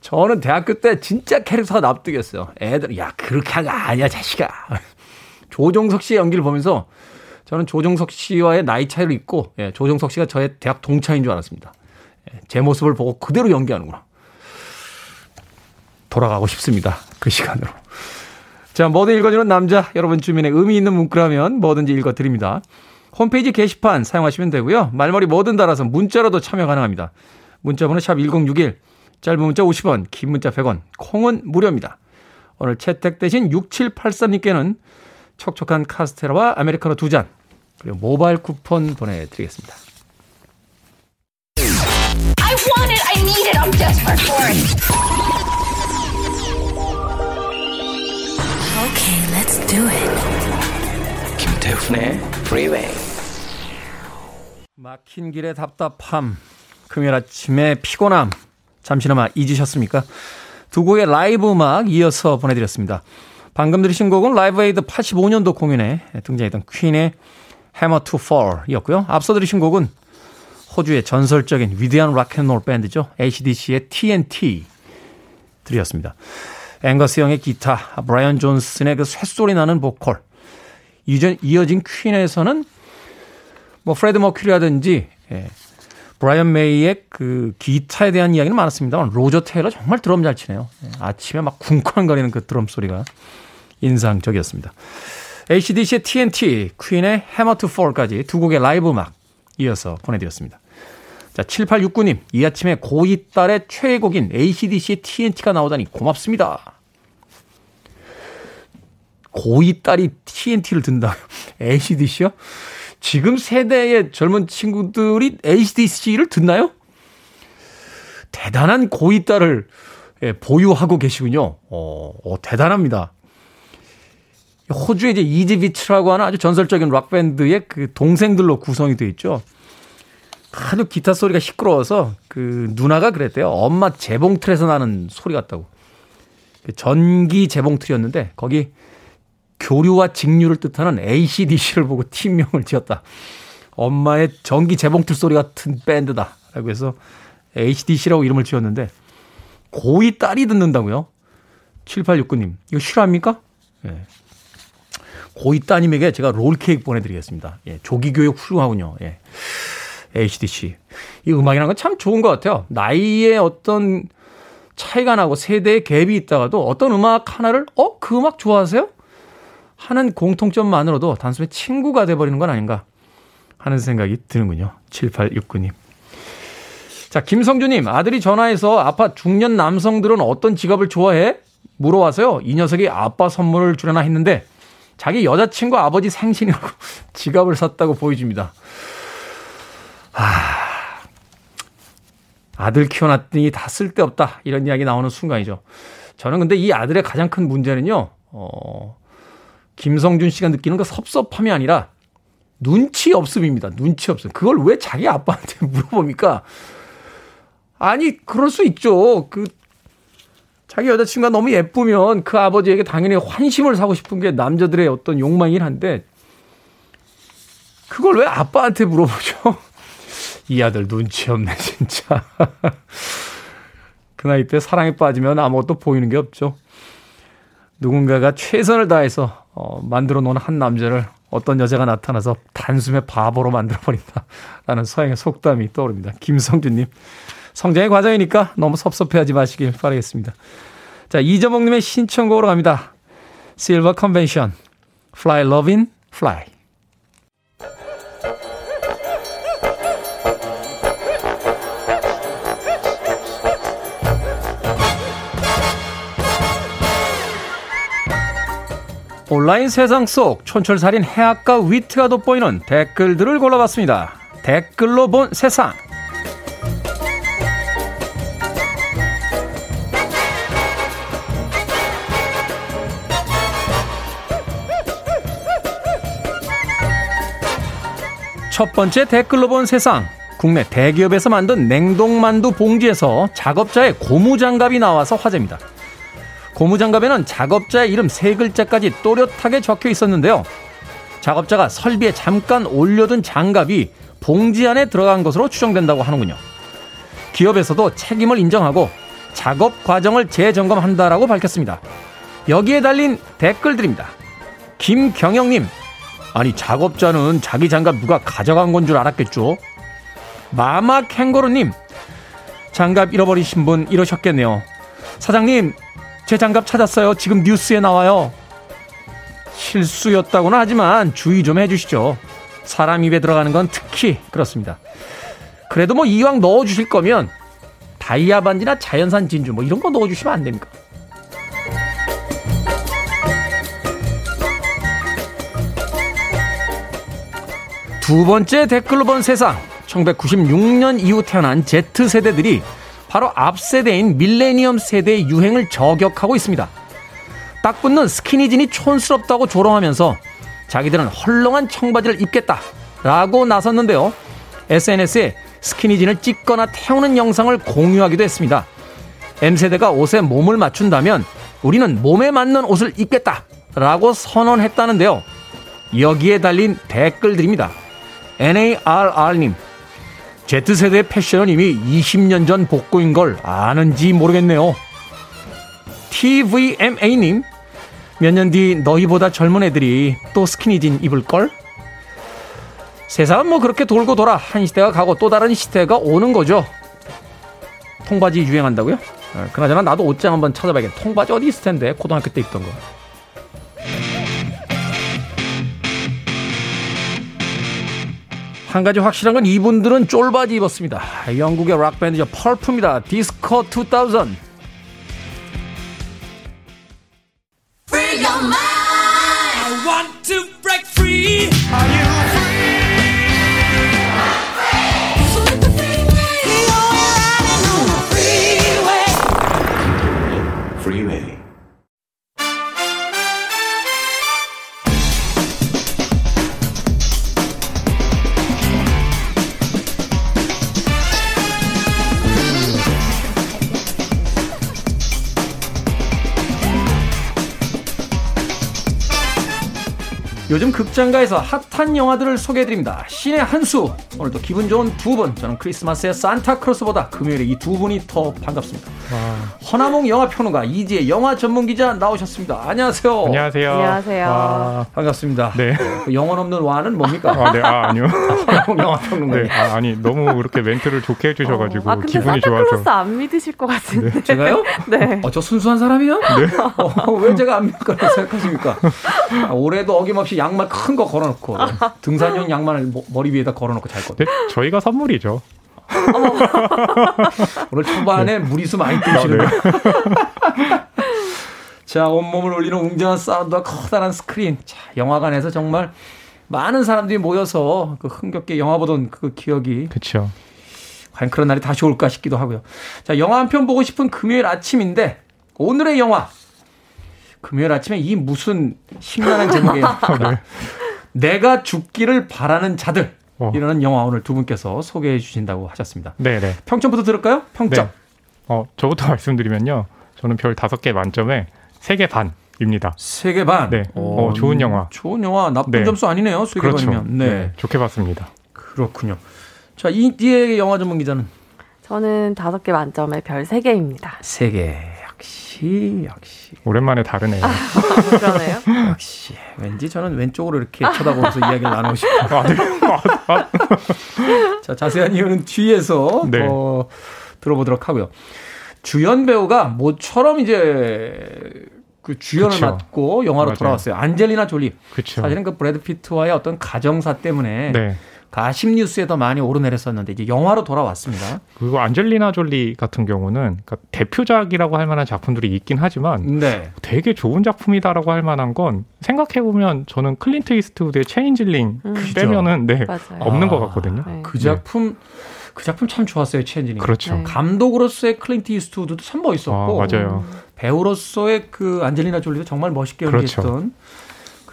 저는 대학교 때 진짜 캐릭터가 납득이었어요. 애들, 야, 그렇게 하는 거 아니야, 자식아. 조종석 씨의 연기를 보면서 저는 조종석 씨와의 나이 차이를 잊고, 예, 조종석 씨가 저의 대학 동창인 줄 알았습니다. 예, 제 모습을 보고 그대로 연기하는구나. 돌아가고 싶습니다. 그 시간으로. 자, 뭐든 읽어주는 남자, 여러분 주민의 의미 있는 문구라면 뭐든지 읽어드립니다. 홈페이지 게시판 사용하시면 되고요. 말머리 뭐든 달아서 문자로도 참여 가능합니다. 문자번호 샵 1061, 짧은 문자 50원, 긴 문자 100원, 콩은 무료입니다. 오늘 채택되신 6783님께는 촉촉한 카스테라와 아메리카노 두 잔, 그리고 모바일 쿠폰 보내드리겠습니다. I want it. I need it. I'm desperate for it. Okay, let's do it. 김태훈의 Freeway. 막힌 길의 답답함, 금요일 아침에 피곤함, 잠시나마 잊으셨습니까? 두 곡의 라이브 음악 이어서 보내드렸습니다. 방금 들으신 곡은 라이브 에이드 85년도 공연에 등장했던 퀸의 Hammer to Fall 이었고요. 앞서 들으신 곡은 호주의 전설적인 위대한 락앤롤 밴드죠. ACDC의 TNT 들으셨습니다. 앵거스 형의 기타, 브라이언 존슨의 그 쇳소리 나는 보컬, 이어진 퀸에서는 뭐 프레디 머큐리라든지 예, 브라이언 메이의 그 기타에 대한 이야기는 많았습니다만 로저 테일러 정말 드럼 잘 치네요. 예, 아침에 막 쿵쾅거리는 그 드럼 소리가 인상적이었습니다. ACDC의 TNT, 퀸의 Hammer to Fall까지 두 곡의 라이브 음악 이어서 보내드렸습니다. 자, 7869님, 이 아침에 고2 딸의 최애곡인 ACDC의 TNT가 나오다니 고맙습니다. 고2 딸이 TNT를 든다. [LAUGHS] ACDC요? 지금 세대의 젊은 친구들이 ACDC를 듣나요? 대단한 고2 딸을 예, 보유하고 계시군요. 어, 어, 대단합니다. 호주의 이제 이지비츠라고 하는 아주 전설적인 락 밴드의 그 동생들로 구성이 되어 있죠. 하도 기타 소리가 시끄러워서 그 누나가 그랬대요. 엄마 재봉틀에서 나는 소리 같다고. 그 전기 재봉틀이었는데 거기 교류와 직류를 뜻하는 ACDC를 보고 팀명을 지었다. 엄마의 전기 재봉틀 소리 같은 밴드다. 라고 해서 ACDC라고 이름을 지었는데 고2 딸이 듣는다고요? 7869님. 이거 실화입니까? 예. 고2 따님에게 제가 롤케이크 보내드리겠습니다. 예. 조기교육 훌륭하군요. 예. HDC. 이 음악이라는 건 참 좋은 것 같아요. 나이에 어떤 차이가 나고 세대의 갭이 있다가도 어떤 음악 하나를, 어? 그 음악 좋아하세요? 하는 공통점만으로도 단순히 친구가 돼버리는 건 아닌가 하는 생각이 드는군요. 7869님. 자, 김성주님, 아들이 전화해서 아빠 중년 남성들은 어떤 직업을 좋아해? 물어와서요. 이 녀석이 아빠 선물을 주려나 했는데 자기 여자친구 아버지 생신이라고 [LAUGHS] 지갑을 샀다고 보여줍니다. 아, 아들 키워놨더니 다 쓸데없다. 이런 이야기 나오는 순간이죠. 저는 근데 이 아들의 가장 큰 문제는요, 어, 김성준 씨가 느끼는 그 섭섭함이 아니라 눈치 없음입니다. 눈치 없음. 그걸 왜 자기 아빠한테 [LAUGHS] 물어봅니까? 아니, 그럴 수 있죠. 그, 자기 여자친구가 너무 예쁘면 그 아버지에게 당연히 환심을 사고 싶은 게 남자들의 어떤 욕망이긴 한데, 그걸 왜 아빠한테 물어보죠? [LAUGHS] 이 아들 눈치 없네, 진짜. [LAUGHS] 그 나이 때 사랑에 빠지면 아무것도 보이는 게 없죠. 누군가가 최선을 다해서 어, 만들어 놓은 한 남자를 어떤 여자가 나타나서 단숨에 바보로 만들어 버린다. 라는 서양의 속담이 떠오릅니다. 김성준님. 성장의 과정이니까 너무 섭섭해하지 마시길 바라겠습니다. 자, 이재목님의 신청곡으로 갑니다. 실버 컨벤션. Fly Lovin' Fly. 온라인 세상 속 촌철살인 해악과 위트가 돋보이는 댓글들을 골라봤습니다. 댓글로 본 세상. 첫 번째 댓글로 본 세상. 국내 대기업에서 만든 냉동만두 봉지에서 작업자의 고무장갑이 나와서 화제입니다. 고무장갑에는 작업자의 이름 세 글자까지 또렷하게 적혀 있었는데요. 작업자가 설비에 잠깐 올려둔 장갑이 봉지 안에 들어간 것으로 추정된다고 하는군요. 기업에서도 책임을 인정하고 작업 과정을 재점검한다라고 밝혔습니다. 여기에 달린 댓글들입니다. 김경영님, 아니 작업자는 자기 장갑 누가 가져간 건 줄 알았겠죠? 마마 캥거루님, 장갑 잃어버리신 분 이러셨겠네요. 사장님, 제 장갑 찾았어요. 지금 뉴스에 나와요. 실수였다고는 하지만 주의 좀 해주시죠. 사람 입에 들어가는 건 특히 그렇습니다. 그래도 뭐 이왕 넣어주실 거면 다이아 반지나 자연산 진주 뭐 이런 거 넣어주시면 안 됩니까? 두 번째 댓글로 본 세상. 1996년 이후 태어난 Z세대들이 바로 앞 세대인 밀레니엄 세대의 유행을 저격하고 있습니다. 딱 붙는 스키니진이 촌스럽다고 조롱하면서 자기들은 헐렁한 청바지를 입겠다라고 나섰는데요. SNS에 스키니진을 찍거나 태우는 영상을 공유하기도 했습니다. M세대가 옷에 몸을 맞춘다면 우리는 몸에 맞는 옷을 입겠다라고 선언했다는데요. 여기에 달린 댓글들입니다. NARR님, Z세대의 패션은 이미 20년 전 복고인 걸 아는지 모르겠네요. TVMA님, 몇 년 뒤 너희보다 젊은 애들이 또 스키니진 입을걸? 세상은 뭐 그렇게 돌고 돌아 한 시대가 가고 또 다른 시대가 오는 거죠. 통바지 유행한다고요? 아, 그나저나 나도 옷장 한번 찾아봐야겠다. 통바지 어디 있을 텐데 고등학교 때 입던 거. 한 가지 확실한 건 이분들은 쫄바지 입었습니다. 영국의 락밴드죠. 펄프입니다. 디스코 2000. 요즘 극장가에서 핫한 영화들을 소개해드립니다. 신의 한수. 오늘도 기분 좋은 두 분. 저는 크리스마스의 산타크로스보다 금요일에 이 두 분이 더 반갑습니다. 허나몽 영화평론가 이지혜 영화 전문기자 나오셨습니다. 안녕하세요. 안녕하세요. 안녕하세요. 와, 반갑습니다. 네. 그 영혼 없는 와는 뭡니까? 아, 네. 아, 아니요. [LAUGHS] 허나몽 영화평론가. 네. 아, 아니, 너무 그렇게 멘트를 좋게 해주셔가지고 아, 근데 기분이 좋아서. 안 믿으실 것 같은데. 제가요? [LAUGHS] 네. 어, 저 순수한 사람이요? 어, 왜 제가 안 믿을 거라고 생각하십니까? [LAUGHS] 아, 올해도 어김없이 양말 큰 거 걸어놓고 등산용 양말을 모- 머리 위에다 걸어놓고 잘. 네, 저희가 선물이죠. [LAUGHS] 오늘 초반에 무리수 많이 뜨시는데. [LAUGHS] 자, 온몸을 울리는 웅장한 사운드와 커다란 스크린. 자, 영화관에서 정말 많은 사람들이 모여서 그 흥겹게 영화 보던 그 기억이 그쵸. 과연 그런 날이 다시 올까 싶기도 하고요. 자, 영화 한 편 보고 싶은 금요일 아침인데 오늘의 영화 금요일 아침에 이 무슨 심란한 제목이에요. [LAUGHS] 내가 죽기를 바라는 자들. 어. 일어난 영화 오늘 두 분께서 소개해 주신다고 하셨습니다. 네네. 평점부터 들을까요? 평점. 네. 어, 저부터 [LAUGHS] 말씀드리면요. 저는 별 다섯 개 만점에 세 개 반입니다. 세 개 반. 네. 어, 좋은 영화. 좋은 영화. 나쁜 네. 점수 아니네요. 세개 그렇죠. 반이면. 네. 좋게 봤습니다. 그렇군요. 자, 이 뒤에 영화 전문 기자는 저는 다섯 개 만점에 별 세 개입니다. 세 개. 역시 역시 오랜만에 다르네요. 그러네요. [LAUGHS] 역시 왠지 저는 왼쪽으로 이렇게 쳐다보면서 이야기를 나누고 싶어요. 아, 네. 아, 아. 자, 자세한 이유는 뒤에서 네. 어, 들어보도록 하고요. 주연 배우가 모처럼 이제 그 주연을 그쵸. 맡고 영화로 맞아요. 돌아왔어요. 안젤리나 졸리. 그렇죠. 사실은 그 브래드 피트와의 어떤 가정사 때문에 네. 가십 뉴스에 더 많이 오르내렸었는데 이제 영화로 돌아왔습니다. 그리고 안젤리나 졸리 같은 경우는 그러니까 대표작이라고 할 만한 작품들이 있긴 하지만 네. 되게 좋은 작품이다라고 할 만한 건 생각해 보면 저는 클린트 이스트우드의 체인질링 음. 빼면은 네 맞아요. 없는 아. 것 같거든요. 네. 그 작품 그 작품 참 좋았어요. 체인질링. 그렇죠. 네. 감독으로서의 클린트 이스트우드도 참 아, 멋있었고 맞아요. 배우로서의 그 안젤리나 졸리도 정말 멋있게 그렇죠. 연기했던 그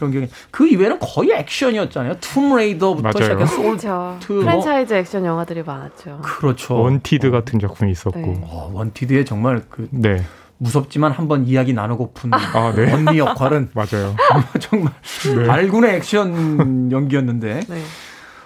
런 기억이. 그 이외에는 거의 액션이었잖아요. 툼레이더부터 맞아요. 시작해서 솔트 그렇죠. 뭐- 프랜차이즈 액션 영화들이 많았죠. 그렇죠. 원티드 같은 작품이 있었고. 네. 어, 원티드의 정말 그 네. 무섭지만 한번 이야기 나누고픈 [LAUGHS] 아, 네. 언니 역할은 [LAUGHS] 맞아요. [LAUGHS] 정말 네. 발군의 액션 연기였는데 네.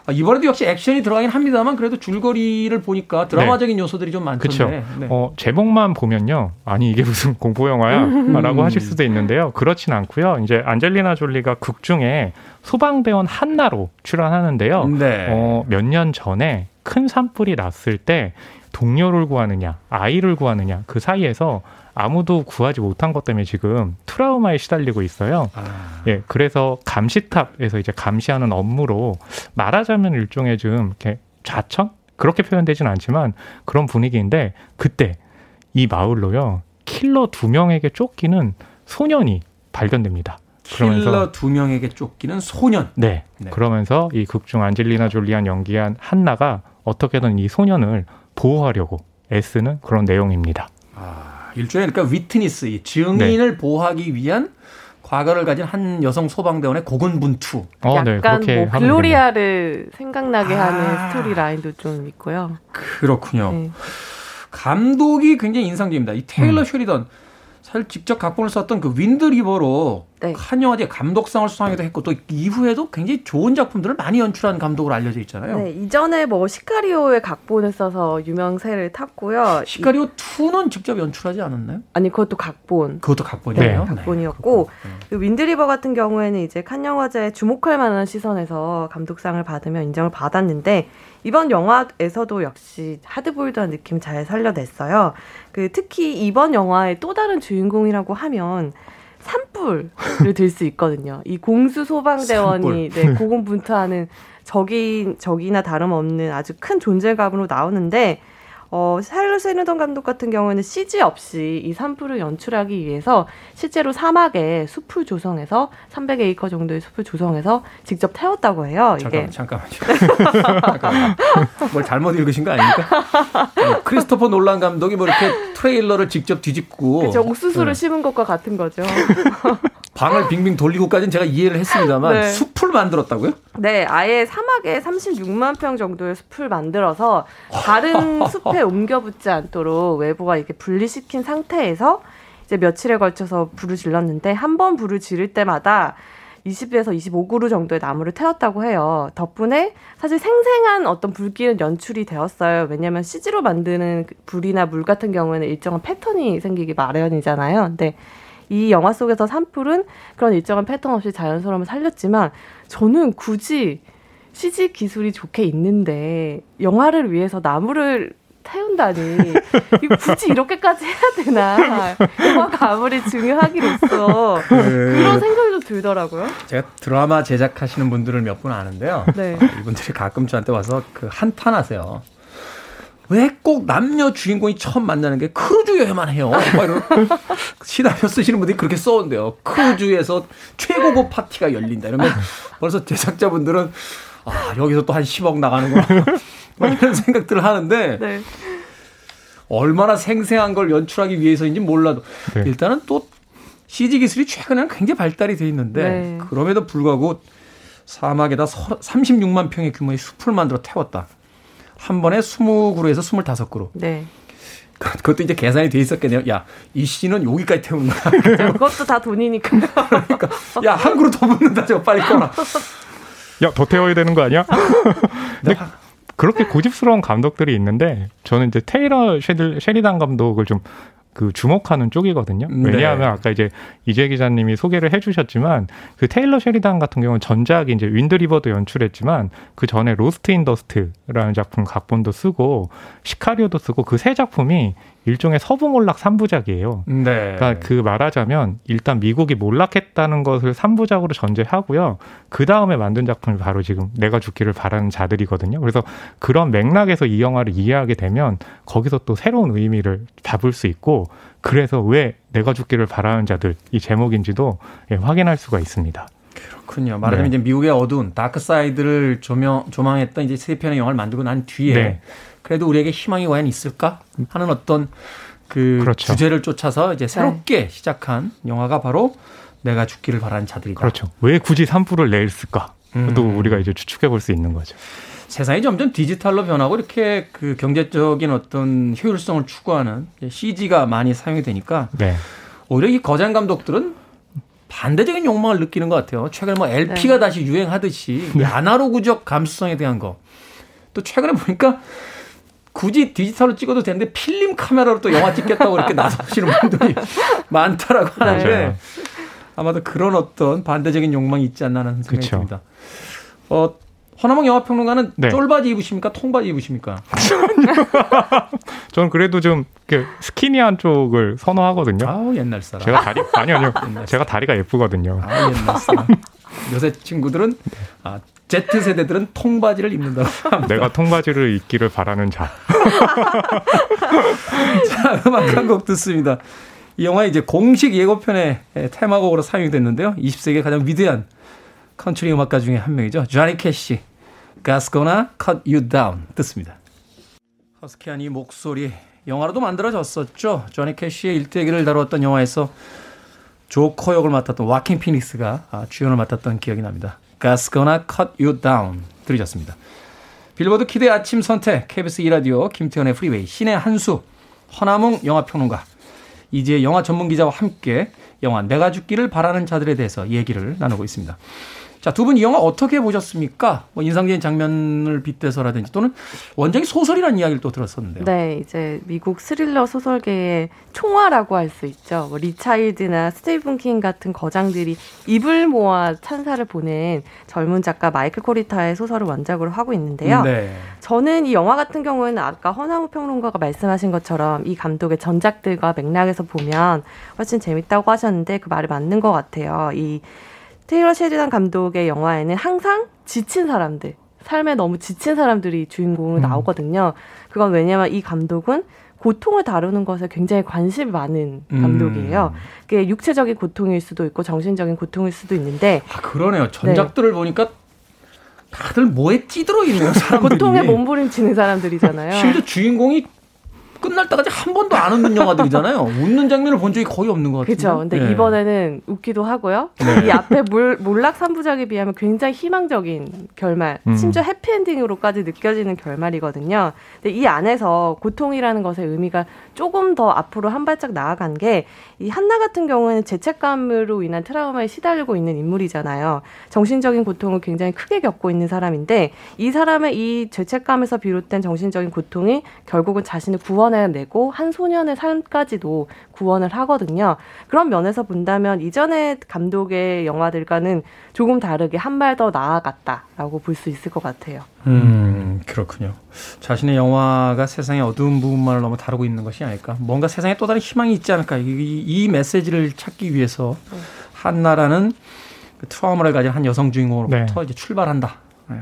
아, 이번에도 역시 액션이 들어가긴 합니다만 그래도 줄거리를 보니까 드라마적인 요소들이 좀 그렇죠. 많던데. 네. 어, 제목만 보면요. 아니, 이게 무슨 [LAUGHS] 공포 영화야? 라고 하실 수도 있는데요. 그렇진 않고요. 이제 안젤리나 졸리가 극 중에 소방대원 한나로 출연하는데요. 네. 어, 몇 년 전에 큰 산불이 났을 때 동료를 구하느냐, 아이를 구하느냐, 그 사이에서 아무도 구하지 못한 것 때문에 지금 트라우마에 시달리고 있어요. 아, 예, 그래서 감시탑에서 이제 감시하는 업무로 말하자면 일종의 좀 이렇게 좌천? 그렇게 표현되진 않지만 그런 분위기인데 그때 이 마을로요 킬러 두 명에게 쫓기는 소년이 발견됩니다. 킬러 두 명에게 쫓기는 소년. 네. 네. 그러면서 이 극중 안젤리나 졸리안 연기한 한나가 어떻게든 이 소년을 보호하려고 애쓰는 그런 내용입니다. 아, 일종의 그러니까 위트니스, 이 증인을 네. 보호하기 위한 과거를 가진 한 여성 소방대원의 고군분투. 어, 네, 약간 그렇게 뭐. 글로리아를 생각나게 아. 하는 스토리 라인도 좀 있고요. 그렇군요. 네. 감독이 굉장히 인상적입니다. 이 테일러 음. 쉐리던 사실 직접 각본을 썼던 그 윈드 리버로 네. 칸 영화제 감독상을 수상하기도 했고 또 이후에도 굉장히 좋은 작품들을 많이 연출한 감독으로 알려져 있잖아요. 네, 이전에 뭐 시카리오의 각본을 써서 유명세를 탔고요. 이- 시카리오 2는 직접 연출하지 않았나요? 아니 그것도 각본. 그것도 각본이에요. 네, 각본이었고 네. 그 윈드리버 같은 경우에는 이제 칸 영화제에 주목할 만한 시선에서 감독상을 받으며 인정을 받았는데 이번 영화에서도 역시 하드보일드한 느낌 잘 살려냈어요. 그 특히 이번 영화의 또 다른 주인공이라고 하면 산불을 들 수 있거든요. 이 공수 소방대원이 네, 고군분투하는 적이 적이나 다름없는 아주 큰 존재감으로 나오는데 어, 샤를로 세느던 감독 같은 경우에는 CG 없이 이 산불을 연출하기 위해서 실제로 사막에 숲을 조성해서 300에이커 정도의 숲을 조성해서 직접 태웠다고 해요. 이게 잠깐만, 잠깐만요. 잠깐만. 뭘 잘못 읽으신 거 아닙니까? 어, 크리스토퍼 놀란 감독이 뭐 이렇게 트레일러를 직접 뒤집고 그죠 옥수수를 네. 심은 것과 같은 거죠. 방을 빙빙 돌리고까지는 제가 이해를 했습니다만 네. 숲을 만들었다고요? 네, 아예 사막에 36만 평 정도의 숲을 만들어서 다른 숲 [LAUGHS] 에 옮겨붙지 않도록 외부와 이렇게 분리시킨 상태에서 이제 며칠에 걸쳐서 불을 질렀는데 한 번 불을 지를 때마다 20에서 25그루 정도의 나무를 태웠다고 해요. 덕분에 사실 생생한 어떤 불길은 연출이 되었어요. 왜냐하면 CG로 만드는 그 불이나 물 같은 경우에는 일정한 패턴이 생기기 마련이잖아요. 근데 이 영화 속에서 산불은 그런 일정한 패턴 없이 자연스러움을 살렸지만 저는 굳이 CG 기술이 좋게 있는데 영화를 위해서 나무를 태운다니 굳이 이렇게까지 해야 되나 영화가 아무리 중요하기로서 그런 생각이 좀 들더라고요. 제가 드라마 제작하시는 분들을 몇 분 아는데요. 네. 이분들이 가끔 저한테 와서 그 한탄하세요. 왜 꼭 남녀 주인공이 처음 만나는 게 크루즈 여행만 해요? 시나리오 쓰시는 분들이 그렇게 써온대요. 크루즈에서 최고급 파티가 열린다. 이러면 벌써 제작자분들은 아, 여기서 또 한 10억 나가는구나. 막 이런 [LAUGHS] 생각들을 하는데 네. 얼마나 생생한 걸 연출하기 위해서인지 몰라도 네. 일단은 또 CG 기술이 최근에는 굉장히 발달이 돼 있는데 네. 그럼에도 불구하고 사막에다 36만 평의 규모의 숲을 만들어 태웠다. 한 번에 20그루에서 25그루. 네. 그것도 이제 계산이 돼 있었겠네요. 야, 이 씨는 여기까지 태우는 거야. [LAUGHS] 그것도 다 돈이니까. 그러니까 야, 한 그루 더 붙는다. 저거 빨리 꺼라. 야, 더 태워야 되는 거 아니야? [LAUGHS] 근데 그렇게 고집스러운 감독들이 있는데 저는 이제 테일러 쉐들, 쉐리단 감독을 좀 그 주목하는 쪽이거든요. 네. 왜냐하면 아까 이제 이주혜 기자님이 소개를 해주셨지만 그 테일러 쉐리단 같은 경우는 전작이 이제 윈드리버도 연출했지만 그 전에 로스트 인 더스트라는 작품 각본도 쓰고 시카리오도 쓰고 그 세 작품이 일종의 서부 몰락 3부작이에요. 네. 그러니까 그 말하자면 일단 미국이 몰락했다는 것을 3부작으로 전제하고요. 그 다음에 만든 작품이 바로 지금 내가 죽기를 바라는 자들이거든요. 그래서 그런 맥락에서 이 영화를 이해하게 되면 거기서 또 새로운 의미를 잡을 수 있고 그래서 왜 내가 죽기를 바라는 자들 이 제목인지도 예, 확인할 수가 있습니다. 그렇군요. 말하자면 네. 이제 미국의 어두운 dark side를 조명 조망했던 이제 세 편의 영화를 만들고 난 뒤에 네. 그래도 우리에게 희망이 과연 있을까 하는 어떤 그 그렇죠. 주제를 쫓아서 이제 새롭게 시작한 영화가 바로 내가 죽기를 바라는 자들이다. 그렇죠. 왜 굳이 3부를 냈을까? 또 음. 우리가 이제 추측해 볼 수 있는 거죠. 세상이 점점 디지털로 변하고 이렇게 그 경제적인 어떤 효율성을 추구하는 CG가 많이 사용이 되니까 네. 오히려 이 거장 감독들은 반대적인 욕망을 느끼는 것 같아요. 최근에 뭐 LP가 다시 유행하듯이 이 아날로그적 감수성에 대한 거. 또 최근에 보니까 굳이 디지털로 찍어도 되는데 필름 카메라로 또 영화 찍겠다고 이렇게 나서시는 분들이 [LAUGHS] 많다라고 하는데 맞아요. 아마도 그런 어떤 반대적인 욕망이 있지 않나 하는 생각이 그쵸. 듭니다. 어, 허나몽 영화평론가는 네. 쫄바지 입으십니까? 통바지 입으십니까? [LAUGHS] 저는 그래도 좀 스키니한 쪽을 선호하거든요. 아우 옛날 사람. 제가 다리 아니요 아니요 제가 다리가 예쁘거든요. 아 옛날 사람. 요새 친구들은 [LAUGHS] 아, Z 세대들은 통바지를 입는다고 합니다. 내가 통바지를 입기를 바라는 자. [LAUGHS] 자, 음악 한 곡 듣습니다. 이 영화 이제 공식 예고편의 테마곡으로 사용이 됐는데요. 20세기의 가장 위대한 컨트리 음악가 중에 한 명이죠. 조니 캐시. God's gonna cut you down. 듣습니다. 허스키한 이 목소리 영화로도 만들어졌었죠. 조니 캐시의 일대기를 다루었던 영화에서 조커 역을 맡았던 와킨 피닉스가 아, 주연을 맡았던 기억이 납니다. God's gonna cut you down. 들으셨습니다. 빌보드 키드의 아침 선택, KBS 2라디오, 김태훈의 프리웨이, 신의 한수, 허남웅 영화평론가, 이제 영화 전문 기자와 함께 영화 내가 죽기를 바라는 자들에 대해서 얘기를 나누고 있습니다. 자, 두 분 이 영화 어떻게 보셨습니까? 뭐 인상적인 장면을 빗대서라든지 또는 원작이 소설이라는 이야기를 또 들었었는데요. 네, 이제 미국 스릴러 소설계의 총화라고 할 수 있죠. 뭐 리 차일드나 스테이븐 킹 같은 거장들이 입을 모아 찬사를 보낸 젊은 작가 마이클 코리타의 소설을 원작으로 하고 있는데요. 네. 저는 이 영화 같은 경우에는 아까 허나무 평론가가 말씀하신 것처럼 이 감독의 전작들과 맥락에서 보면 훨씬 재밌다고 하셨는데 그 말이 맞는 것 같아요. 이 테일러 셰리단 감독의 영화에는 항상 지친 사람들, 삶에 너무 지친 사람들이 주인공으로 나오거든요. 그건 왜냐면 이 감독은 고통을 다루는 것에 굉장히 관심이 많은 감독이에요. 그게 육체적인 고통일 수도 있고 정신적인 고통일 수도 있는데 아, 그러네요. 전작들을 보니까 다들 뭐에 찌들어 있네요, 사람들이. 고통에 몸부림치는 사람들이잖아요. 심지어 주인공이 끝날 때까지 한 번도 안 웃는 영화들이잖아요. [LAUGHS] 웃는 장면을 본 적이 거의 없는 것 같아요. 그렇죠. 근데 이번에는 웃기도 하고요. 네. 이 앞에 몰, 몰락 3부작에 비하면 굉장히 희망적인 결말, 음. 심지어 해피엔딩으로까지 느껴지는 결말이거든요. 근데 이 안에서 고통이라는 것의 의미가 조금 더 앞으로 한 발짝 나아간 게 이 한나 같은 경우에는 죄책감으로 인한 트라우마에 시달리고 있는 인물이잖아요. 정신적인 고통을 굉장히 크게 겪고 있는 사람인데 이 사람의 이 죄책감에서 비롯된 정신적인 고통이 결국은 자신을 구원 해내고 한 소년의 삶까지도 구원을 하거든요. 그런 면에서 본다면 이전의 감독의 영화들과는 조금 다르게 한 발 더 나아갔다라고 볼 수 있을 것 같아요. 음, 그렇군요. 자신의 영화가 세상의 어두운 부분만을 너무 다루고 있는 것이 아닐까. 뭔가 세상에 또 다른 희망이 있지 않을까. 이, 이 메시지를 찾기 위해서 한 나라는 그 트라우마를 가진 한 여성 주인공으로부터 이제 출발한다. 네.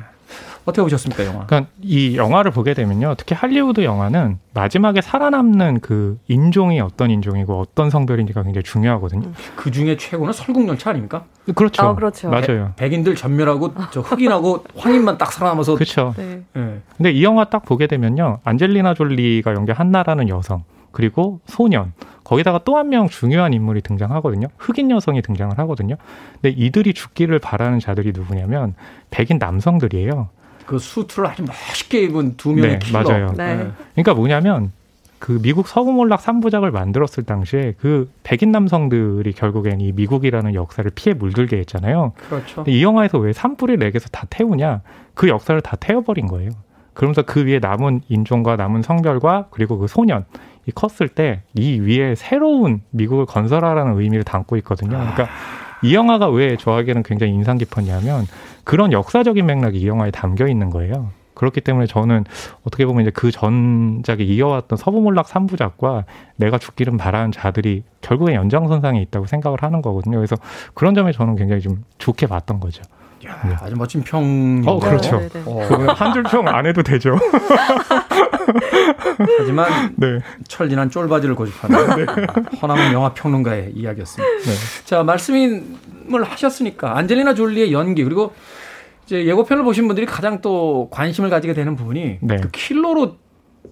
어떻게 보셨습니까, 영화? 그러니까 이 영화를 보게 되면요. 특히 할리우드 영화는 마지막에 살아남는 그 인종이 어떤 인종이고 어떤 성별인지가 굉장히 중요하거든요. 그 중에 최고는 설국열차 아닙니까? 그렇죠. 아, 그렇죠. 맞아요. 백 인들 전멸하고 저 흑인하고 [LAUGHS] 황인만 딱 살아남아서 그렇죠. 네. 예. 근데 이 영화 딱 보게 되면요. 안젤리나 졸리가 연기한 한나라는 여성. 그리고 소년 거기다가 또 한 명 중요한 인물이 등장하거든요. 흑인 여성이 등장을 하거든요. 근데 이들이 죽기를 바라는 자들이 누구냐면 백인 남성들이에요. 그 수트를 아주 멋있게 입은 두 명의 네, 킬러. 맞아요. 네. 그러니까 뭐냐면 그 미국 서구몰락 3부작을 만들었을 당시에 그 백인 남성들이 결국엔 이 미국이라는 역사를 피해 물들게 했잖아요. 그렇죠. 근데 이 영화에서 왜 산불이 렉에서 다 태우냐? 그 역사를 다 태워버린 거예요. 그러면서 그 위에 남은 인종과 남은 성별과 그리고 그 소년 이 컸을 때 이 위에 새로운 미국을 건설하라는 의미를 담고 있거든요. 그러니까 이 영화가 왜 저에게는 굉장히 인상 깊었냐면 그런 역사적인 맥락이 이 영화에 담겨 있는 거예요. 그렇기 때문에 저는 어떻게 보면 이제 그 전작에 이어왔던 서부몰락 3부작과 내가 죽기를 바라는 자들이 결국엔 연장선상에 있다고 생각을 하는 거거든요. 그래서 그런 점에 저는 굉장히 좀 좋게 봤던 거죠. 야, 아주 멋진 평. 어, 그렇죠. 네, 네, 네. 어, 한줄 평 안 해도 되죠. [LAUGHS] 하지만 네. 철 지난 쫄바지를 고집하는 허남웅 영화 평론가의 이야기였습니다. 네. 자 말씀을 하셨으니까 안젤리나 졸리의 연기 그리고 이제 예고편을 보신 분들이 가장 또 관심을 가지게 되는 부분이 네. 그 킬러로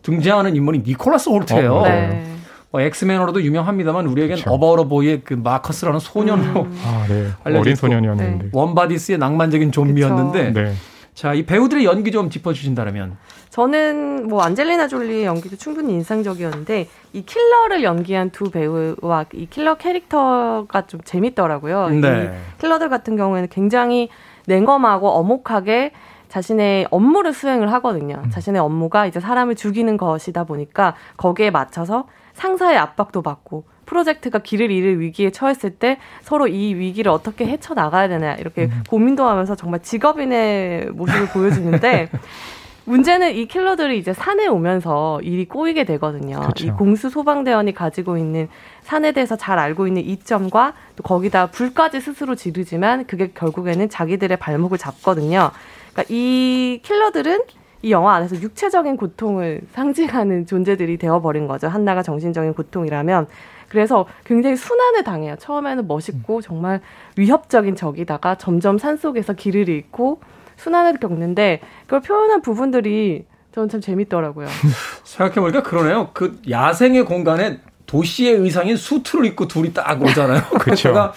등장하는 인물이 니콜라스 홀트예요. 어, 네. 뭐 엑스맨으로도 유명합니다만 우리에겐 그쵸. 어바웃 어 보이의 그 마커스라는 소년으로 아, 네. 어린. 소년이었는데. 웜 바디스의 낭만적인 좀비였는데 네. 자 이 배우들의 연기 좀 짚어주신다면 저는 뭐 안젤리나 졸리의 연기도 충분히 인상적이었는데 이 킬러를 연기한 두 배우와 이 킬러 캐릭터가 좀 재밌더라고요. 네. 이 킬러들 같은 경우에는 굉장히 냉엄하고 엄혹하게 자신의 업무를 수행을 하거든요. 자신의 업무가 이제 사람을 죽이는 것이다 보니까 거기에 맞춰서 상사의 압박도 받고 프로젝트가 길을 잃을 위기에 처했을 때 서로 이 위기를 어떻게 헤쳐 나가야 되나 이렇게 고민도 하면서 정말 직업인의 모습을 보여주는데 [LAUGHS] 문제는 이 킬러들이 이제 산에 오면서 일이 꼬이게 되거든요. 그쵸. 이 공수 소방대원이 가지고 있는 산에 대해서 잘 알고 있는 이점과 또 거기다 불까지 스스로 지르지만 그게 결국에는 자기들의 발목을 잡거든요. 그러니까 이 킬러들은 이 영화 안에서 육체적인 고통을 상징하는 존재들이 되어버린 거죠. 한나가 정신적인 고통이라면. 그래서 굉장히 순환을 당해요. 처음에는 멋있고 정말 위협적인 적이다가 점점 산속에서 길을 잃고 순환을 겪는데 그걸 표현한 부분들이 저는 참 재밌더라고요. [LAUGHS] 생각해보니까 그러네요. 그 야생의 공간에 도시의 의상인 수트를 입고 둘이 딱 오잖아요. [LAUGHS] 그쵸. 그러다가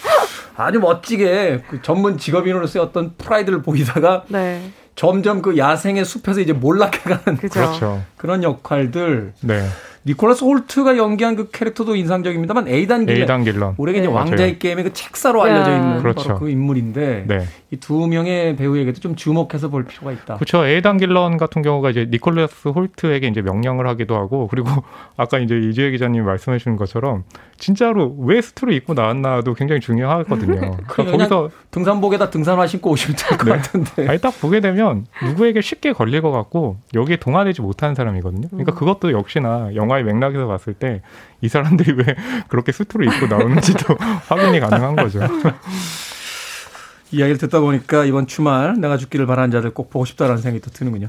아주 멋지게 그 전문 직업인으로서의 어떤 프라이드를 보이다가 네. 점점 그 야생의 숲에서 이제 몰락해가는. 그렇죠. 그런 역할들. 네. 니콜라스 홀트가 연기한 그 캐릭터도 인상적입니다만 에이단 길렌. 에이단 길런. 우리에게 이제 네. 왕좌의 게임의 그 책사로 알려져 야. 있는 그렇죠. 바로 그 인물인데 네. 이 두 명의 배우에게도 좀 주목해서 볼 필요가 있다. 그렇죠. 에이단 길런 같은 경우가 이제 니콜라스 홀트에게 이제 명령을 하기도 하고 그리고 [LAUGHS] 아까 이제 이주혜 기자님이 말씀해 주신 것처럼 진짜로 왜 수트를 입고 나왔나도 굉장히 중요하거든요. [LAUGHS] 그러니까 그냥 거기서 등산복에다 등산화 신고 오시면 될것 네. 같은데. 아니 딱 보게 되면 누구에게 쉽게 걸릴 것 같고 여기에 동화되지 못하는 사람이거든요. 그러니까 음. 그것도 역시나 영화 의 맥락에서 봤을 때 이 사람들이 왜 [LAUGHS] 그렇게 수트를 입고 나오는지도 [LAUGHS] 확인이 가능한 거죠. [LAUGHS] 이야기를 듣다 보니까 이번 주말 내가 죽기를 바라는 자들 꼭 보고 싶다라는 생각이 또 드는군요.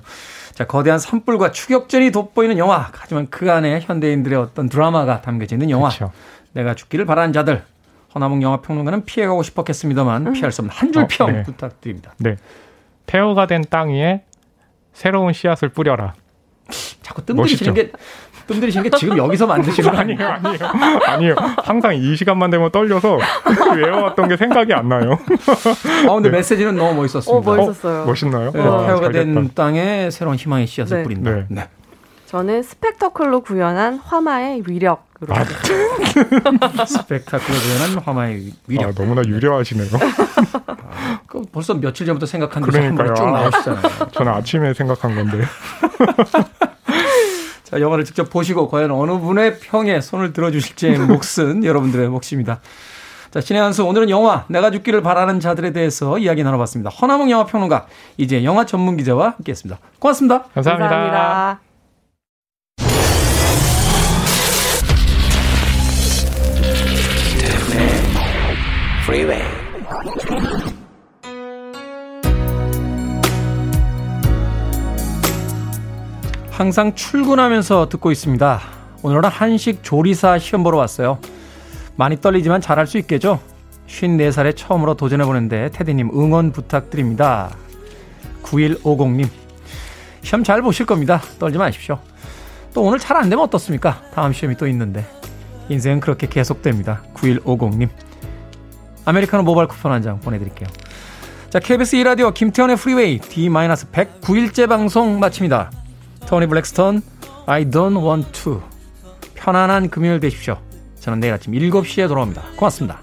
자, 거대한 산불과 추격전이 돋보이는 영화. 하지만 그 안에 현대인들의 어떤 드라마가 담겨져 있는 영화. 그렇죠. 내가 죽기를 바라는 자들. 허나몽 영화 평론가는 피해가고 싶었겠습니다만 피할 수 없는 한줄 어, 평 네. 부탁드립니다. 네. 폐허가 된 땅 위에 새로운 씨앗을 뿌려라. 자꾸 뜸들이시는 게 뜸들이시는 게 지금 여기서 만드시는 거 아니에요? 아니에요, 아니에요. 항상 이 시간만 되면 떨려서 외워왔던 게 생각이 안 나요. 아, 근데 메시지는 너무 멋있었습니다. 어, 멋있었어요. 어, 멋있나요? 네, 와, 폐허가 잘된 됐다. 땅에 새로운 희망의 씨앗을 네. 뿌린다. 네. 네. 저는 스펙터클로 구현한 화마의 위력으로. 아, [LAUGHS] 스펙타클로 구현한 화마의 위력. 아, 너무나 유려하시네요. 그 벌써 며칠 전부터 생각한 듯이 한 번에 그러니까요. 쭉 아. 나오시잖아요. 저는 아침에 생각한 건데. [LAUGHS] 자, 영화를 직접 보시고 과연 어느 분의 평에 손을 들어주실지의 [LAUGHS] 몫은 여러분들의 몫입니다. 자, 신의 한수 오늘은 영화 내가 죽기를 바라는 자들에 대해서 이야기 나눠봤습니다. 허나몽 영화 평론가 이제 영화 전문 기자와 함께했습니다. 고맙습니다. 감사합니다. 감사합니다. Freeway. 항상 출근하면서 듣고 있습니다. 오늘은 한식 조리사 시험 보러 왔어요. 많이 떨리지만 잘할 수 있겠죠? 54살에 처음으로 도전해보는데 테디님 응원 부탁드립니다. 9150님. 시험 잘 보실 겁니다. 떨지 마십시오. 또 오늘 잘 안 되면 어떻습니까? 다음 시험이 또 있는데. 인생은 그렇게 계속됩니다. 9150님. 아메리카노 모바일 쿠폰 한 장 보내드릴게요. 자, KBS 2라디오 김태훈의 프리웨이 D-109일째 방송 마칩니다. 토니 블랙스턴, I don't want to. 편안한 금요일 되십시오. 저는 내일 아침 7시에 돌아옵니다. 고맙습니다.